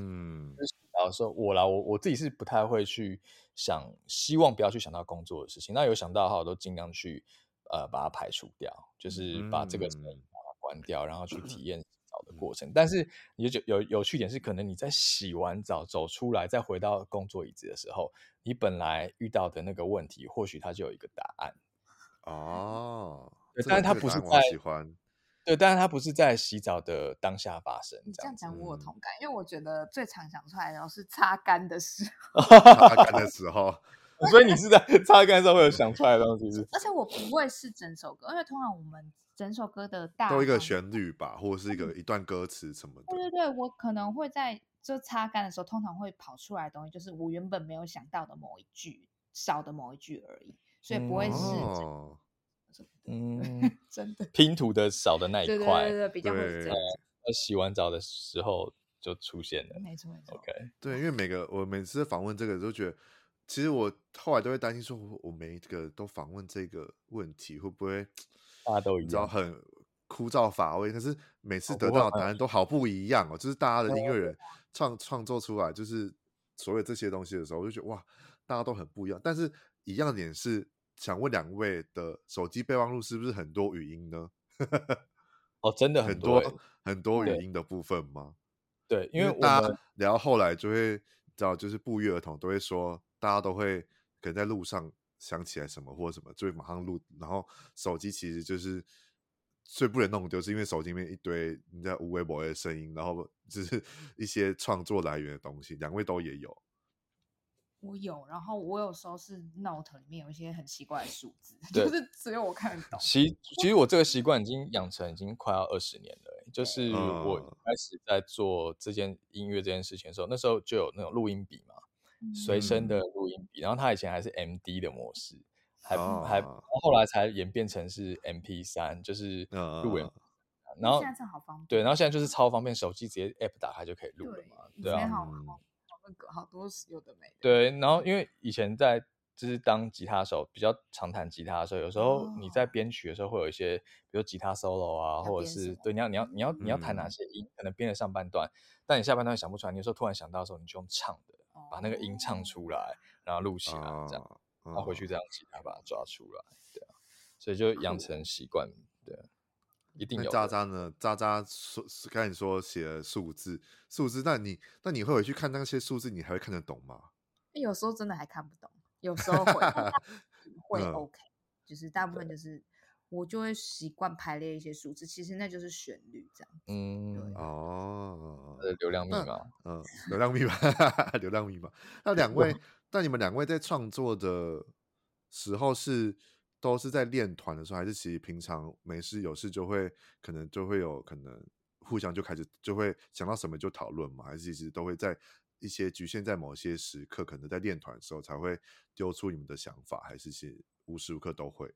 到的时候，我啦，我我自己是不太会去想，希望不要去想到工作的事情。那有想到的话，我都尽量去呃把它排除掉，就是把这个把它关掉，然后去体验洗澡的过程。但是有有有趣点是，可能你在洗完澡走出来，再回到工作椅子的时候，你本来遇到的那个问题，或许它就有一个答案。哦，但是它不是在喜欢。对，但是它不是在洗澡的当下发生。你这样讲我有同感，因为我觉得最常想出来的是擦干的时 候。擦干的时候，所以你是在擦干的时候会有想出来的东西是？而且我不会是整首歌，因为通常我们整首歌的大都一个旋律吧，或者是一个一段歌词什么的。对对对，我可能会在就擦干的时候，通常会跑出来的东西，就是我原本没有想到的某一句少的某一句而已，所以不会是。哦嗯，真的拼图的少的那一块，对对对，比较会这样。那洗完澡的时候就出现了，没错没错。OK，对，因为每个我每次访问这个都觉得，其实我后来都会担心说，我每一个都访问这个问题会不会大家都一样，你知道很枯燥乏味？可是每次得到的答案都好不一样哦，就是大家的音乐人创创作出来，就是所有这些东西的时候，我就觉得哇，大家都很不一样，但是一样的点是。想问两位的手机备忘录是不是很多语音呢？哦，真的很多很多语音的部分吗？对，因为大家聊到后来就会知道，就是不约而同都会说，大家都会可能在路上想起来什么或者什么，就会马上录。然后手机其实就是最不能弄丢，是因为手机里面一堆你在无微博的声音，然后就是 一些创作来源的东西。两位都也有。我有，然后我有时候是 Note 里面有一些很奇怪的数字，就是只有我看得懂。其 其实我这个习惯已经养成已经快要二十年了，就是我开始在做这件音乐这件事情的时候，那时候就有那种录音笔嘛，随身的录音笔，然后它以前还是 MD 的模式，还还后来才演变成是 M P 三就是录音。然后现在好方便，对，然后现在就是超方便，手机直接 App 打开就可以录了嘛，对啊。好多有的没的。对，然后因为以前在就是当吉他手，比较常弹吉他的时候，有时候你在编曲的时候会有一些，比如吉他 solo 啊，或者是对你要你要你要你要弹哪些音，嗯、可能编了上半段，但你下半段想不出来，你有时候突然想到的时候，你就用唱的，把那个音唱出来，然后录起来，这样，然后回去再用吉他把它抓出来，对啊，所以就养成习惯，对。一定有。渣渣呢？渣渣说，刚才你说写了数字，数字，那你那你会回去看那些数字，你还会看得懂吗？有时候真的还看不懂，有时候会 会 OK，就是大部分就是我就会习惯排列一些数字，其实那就是旋律这样。嗯，对哦，流量密码，嗯，流量密码，流量密码。那两位，那你们两位在创作的时候是？都是在练团的时候，还是其实平常没事有事就会可能就会有可能互相就开始就会想到什么就讨论嘛？还是其实都会在一些局限在某些时刻，可能在练团的时候才会丢出你们的想法？还是其实无时无刻都会？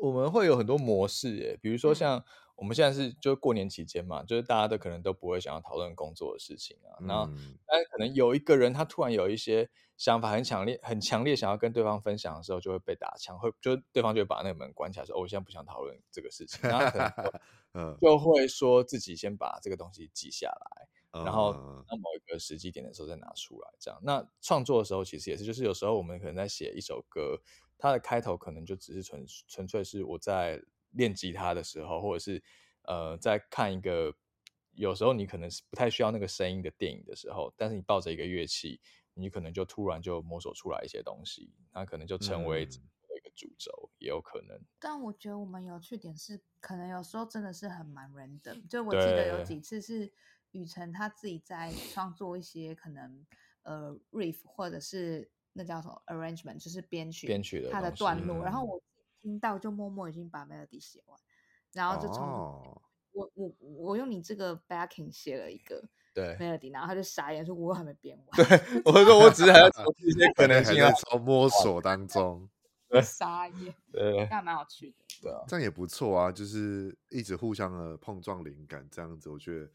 我们会有很多模式诶，比如说像我们现在是就过年期间嘛，就是大家都可能都不会想要讨论工作的事情啊，然后但可能有一个人他突然有一些。想法很强烈，很强烈，想要跟对方分享的时候，就会被打枪，会就对方就会把那个门关起来，说：“哦，我现在不想讨论这个事情。”然后可能 就会说自己先把这个东西记下来，然后到某一个时机点的时候再拿出来。这样，那创作的时候其实也是，就是有时候我们可能在写一首歌，它的开头可能就只是纯纯粹是我在练吉他的时候，或者是呃在看一个有时候你可能是不太需要那个声音的电影的时候，但是你抱着一个乐器。你可能就突然就摸索出来一些东西，那可能就成为一个主轴，嗯、也有可能。但我觉得我们有趣点是，可能有时候真的是很蛮 random。就我记得有几次是雨辰他自己在创作一些可能呃 riff 或者是那叫什么 arrangement，就是编曲编曲的他的段落，嗯、然后我听到就默默已经把 melody 写完，然后就从、哦、我我我用你这个 backing 写了一个。对，melody，然后他就傻眼说：“我还没编完。”对，我说：“我只是还要从一些可 能性啊，在摸索当中。” 傻眼，对，那蛮有趣的，对啊，这样也不错啊，就是一直互相的碰撞灵感，这样子，我觉得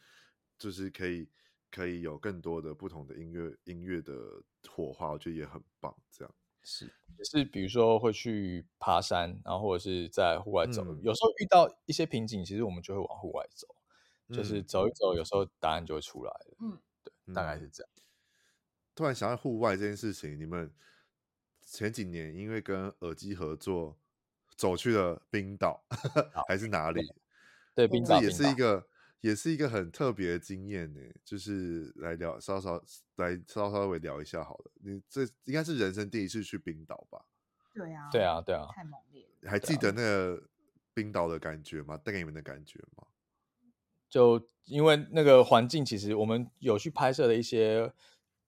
就是可以可以有更多的不同的音乐音乐的火花，我觉得也很棒。这样是，就是，比如说会去爬山，然后或者是在户外走，嗯、有时候遇到一些瓶颈，其实我们就会往户外走。就是走一走，有时候答案就会出来了。嗯，对，大概是这样。突然想到户外这件事情，你们前几年因为跟耳机合作，走去了冰岛还是哪里？对，冰岛这也是一个也是一个很特别的经验呢。就是来聊稍稍来稍稍微聊一下好了。你这应该是人生第一次去冰岛吧？对啊，对啊，对啊，太猛烈了。还记得那个冰岛的感觉吗？带给你们的感觉吗？就因为那个环境，其实我们有去拍摄的一些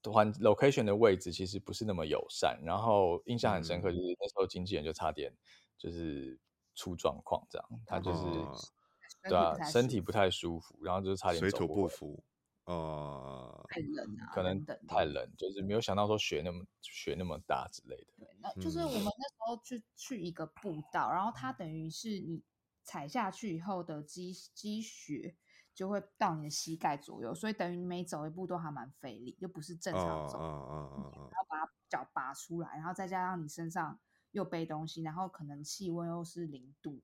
环 location 的位置，其实不是那么友善。然后印象很深刻，就是那时候经纪人就差点就是出状况，这样他就是、哦、对啊，身体不太舒服，然后就是差点水土不服，呃，太冷啊，可能太冷，就是没有想到说雪那么雪那么大之类的。对，那就是我们那时候去去一个步道，然后它等于是你踩下去以后的积积雪。就会到你的膝盖左右，所以等于你每走一步都还蛮费力，又不是正常走。嗯嗯嗯，然后把脚拔出来，然后再加上你身上又背东西，然后可能气温又是零度，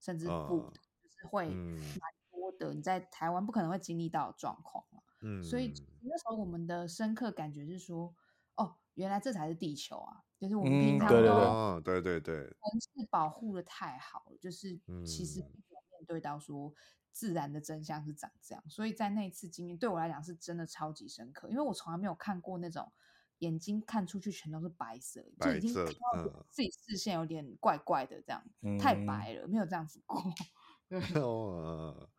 甚至负的，就是会蛮多的。你在台湾不可能会经历到的状况。嗯，所以那时候我们的深刻感觉是说，哦，原来这才是地球啊！就是我们平常都对对对，城市保护的太好了，就是其实面对到说。自然的真相是长这样，所以在那次经验对我来讲是真的超级深刻，因为我从来没有看过那种眼睛看出去全都是白色，白色就已经看到自己视线有点怪怪的这样，嗯、太白了，没有这样子过。对，哦、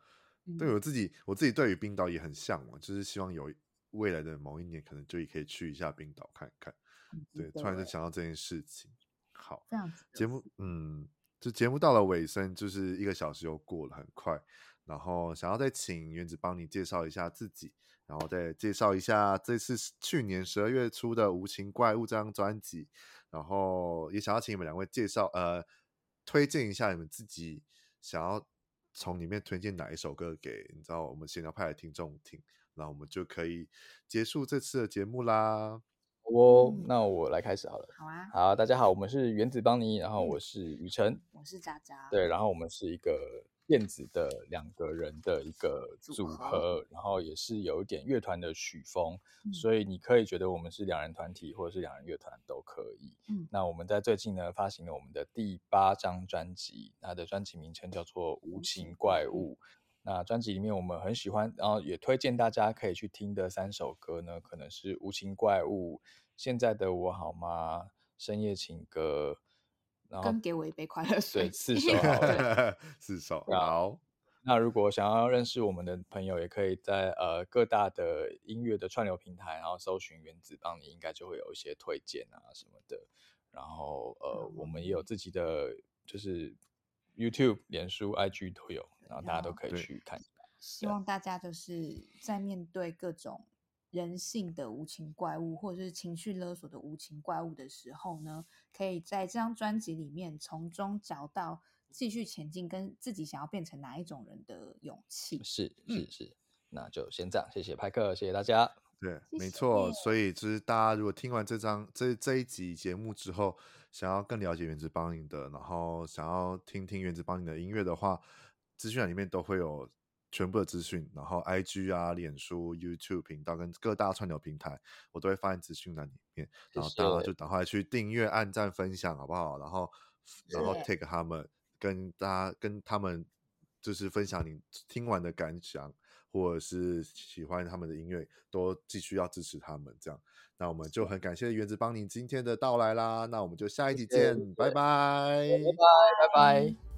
对我自己，我自己对于冰岛也很向往，就是希望有未来的某一年，可能就也可以去一下冰岛看一看。嗯、对，突然就想到这件事情。好，这样子节目，嗯，就节目到了尾声，就是一个小时又过了，很快。然后想要再请原子帮你介绍一下自己，然后再介绍一下这次去年十二月初的《无情怪物》这张专辑，然后也想要请你们两位介绍呃推荐一下你们自己想要从里面推荐哪一首歌给你知道我们闲聊派的听众听，然后我们就可以结束这次的节目啦。哦，那我来开始好了。好啊，好，大家好，我们是原子邦尼，然后我是雨辰，我是渣渣，对，然后我们是一个。电子的两个人的一个组合，然后也是有一点乐团的曲风，嗯、所以你可以觉得我们是两人团体或者是两人乐团都可以。嗯，那我们在最近呢发行了我们的第八张专辑，它的专辑名称叫做《无情怪物》。那专辑里面我们很喜欢，然后也推荐大家可以去听的三首歌呢，可能是《无情怪物》、《现在的我好吗》、《深夜情歌》。跟给我一杯快乐水，对，四首 好，对四首好。那如果想要认识我们的朋友，也可以在呃各大的音乐的串流平台，然后搜寻原子帮你，应该就会有一些推荐啊什么的。然后呃，我们也有自己的，就是 YouTube、脸书、IG 都有，然后大家都可以去看。希望大家就是在面对各种。人性的无情怪物，或者是情绪勒索的无情怪物的时候呢，可以在这张专辑里面从中找到继续前进，跟自己想要变成哪一种人的勇气。是是是，嗯、那就先这样，谢谢派克，谢谢大家。对，没错。所以就是大家如果听完这张这这一集节目之后，想要更了解元植帮你的，然后想要听听元植帮你的音乐的话，资讯栏里面都会有。全部的资讯，然后 IG 啊、脸书、YouTube 频道跟各大串流平台，我都会放在资讯栏里面。然后大家就赶快去订阅、按赞、分享，好不好？然后，然后 take 他们，跟大家跟他们就是分享你听完的感想，或者是喜欢他们的音乐，都继续要支持他们。这样，那我们就很感谢原子帮你今天的到来啦。那我们就下一集见，拜拜，拜拜，拜拜。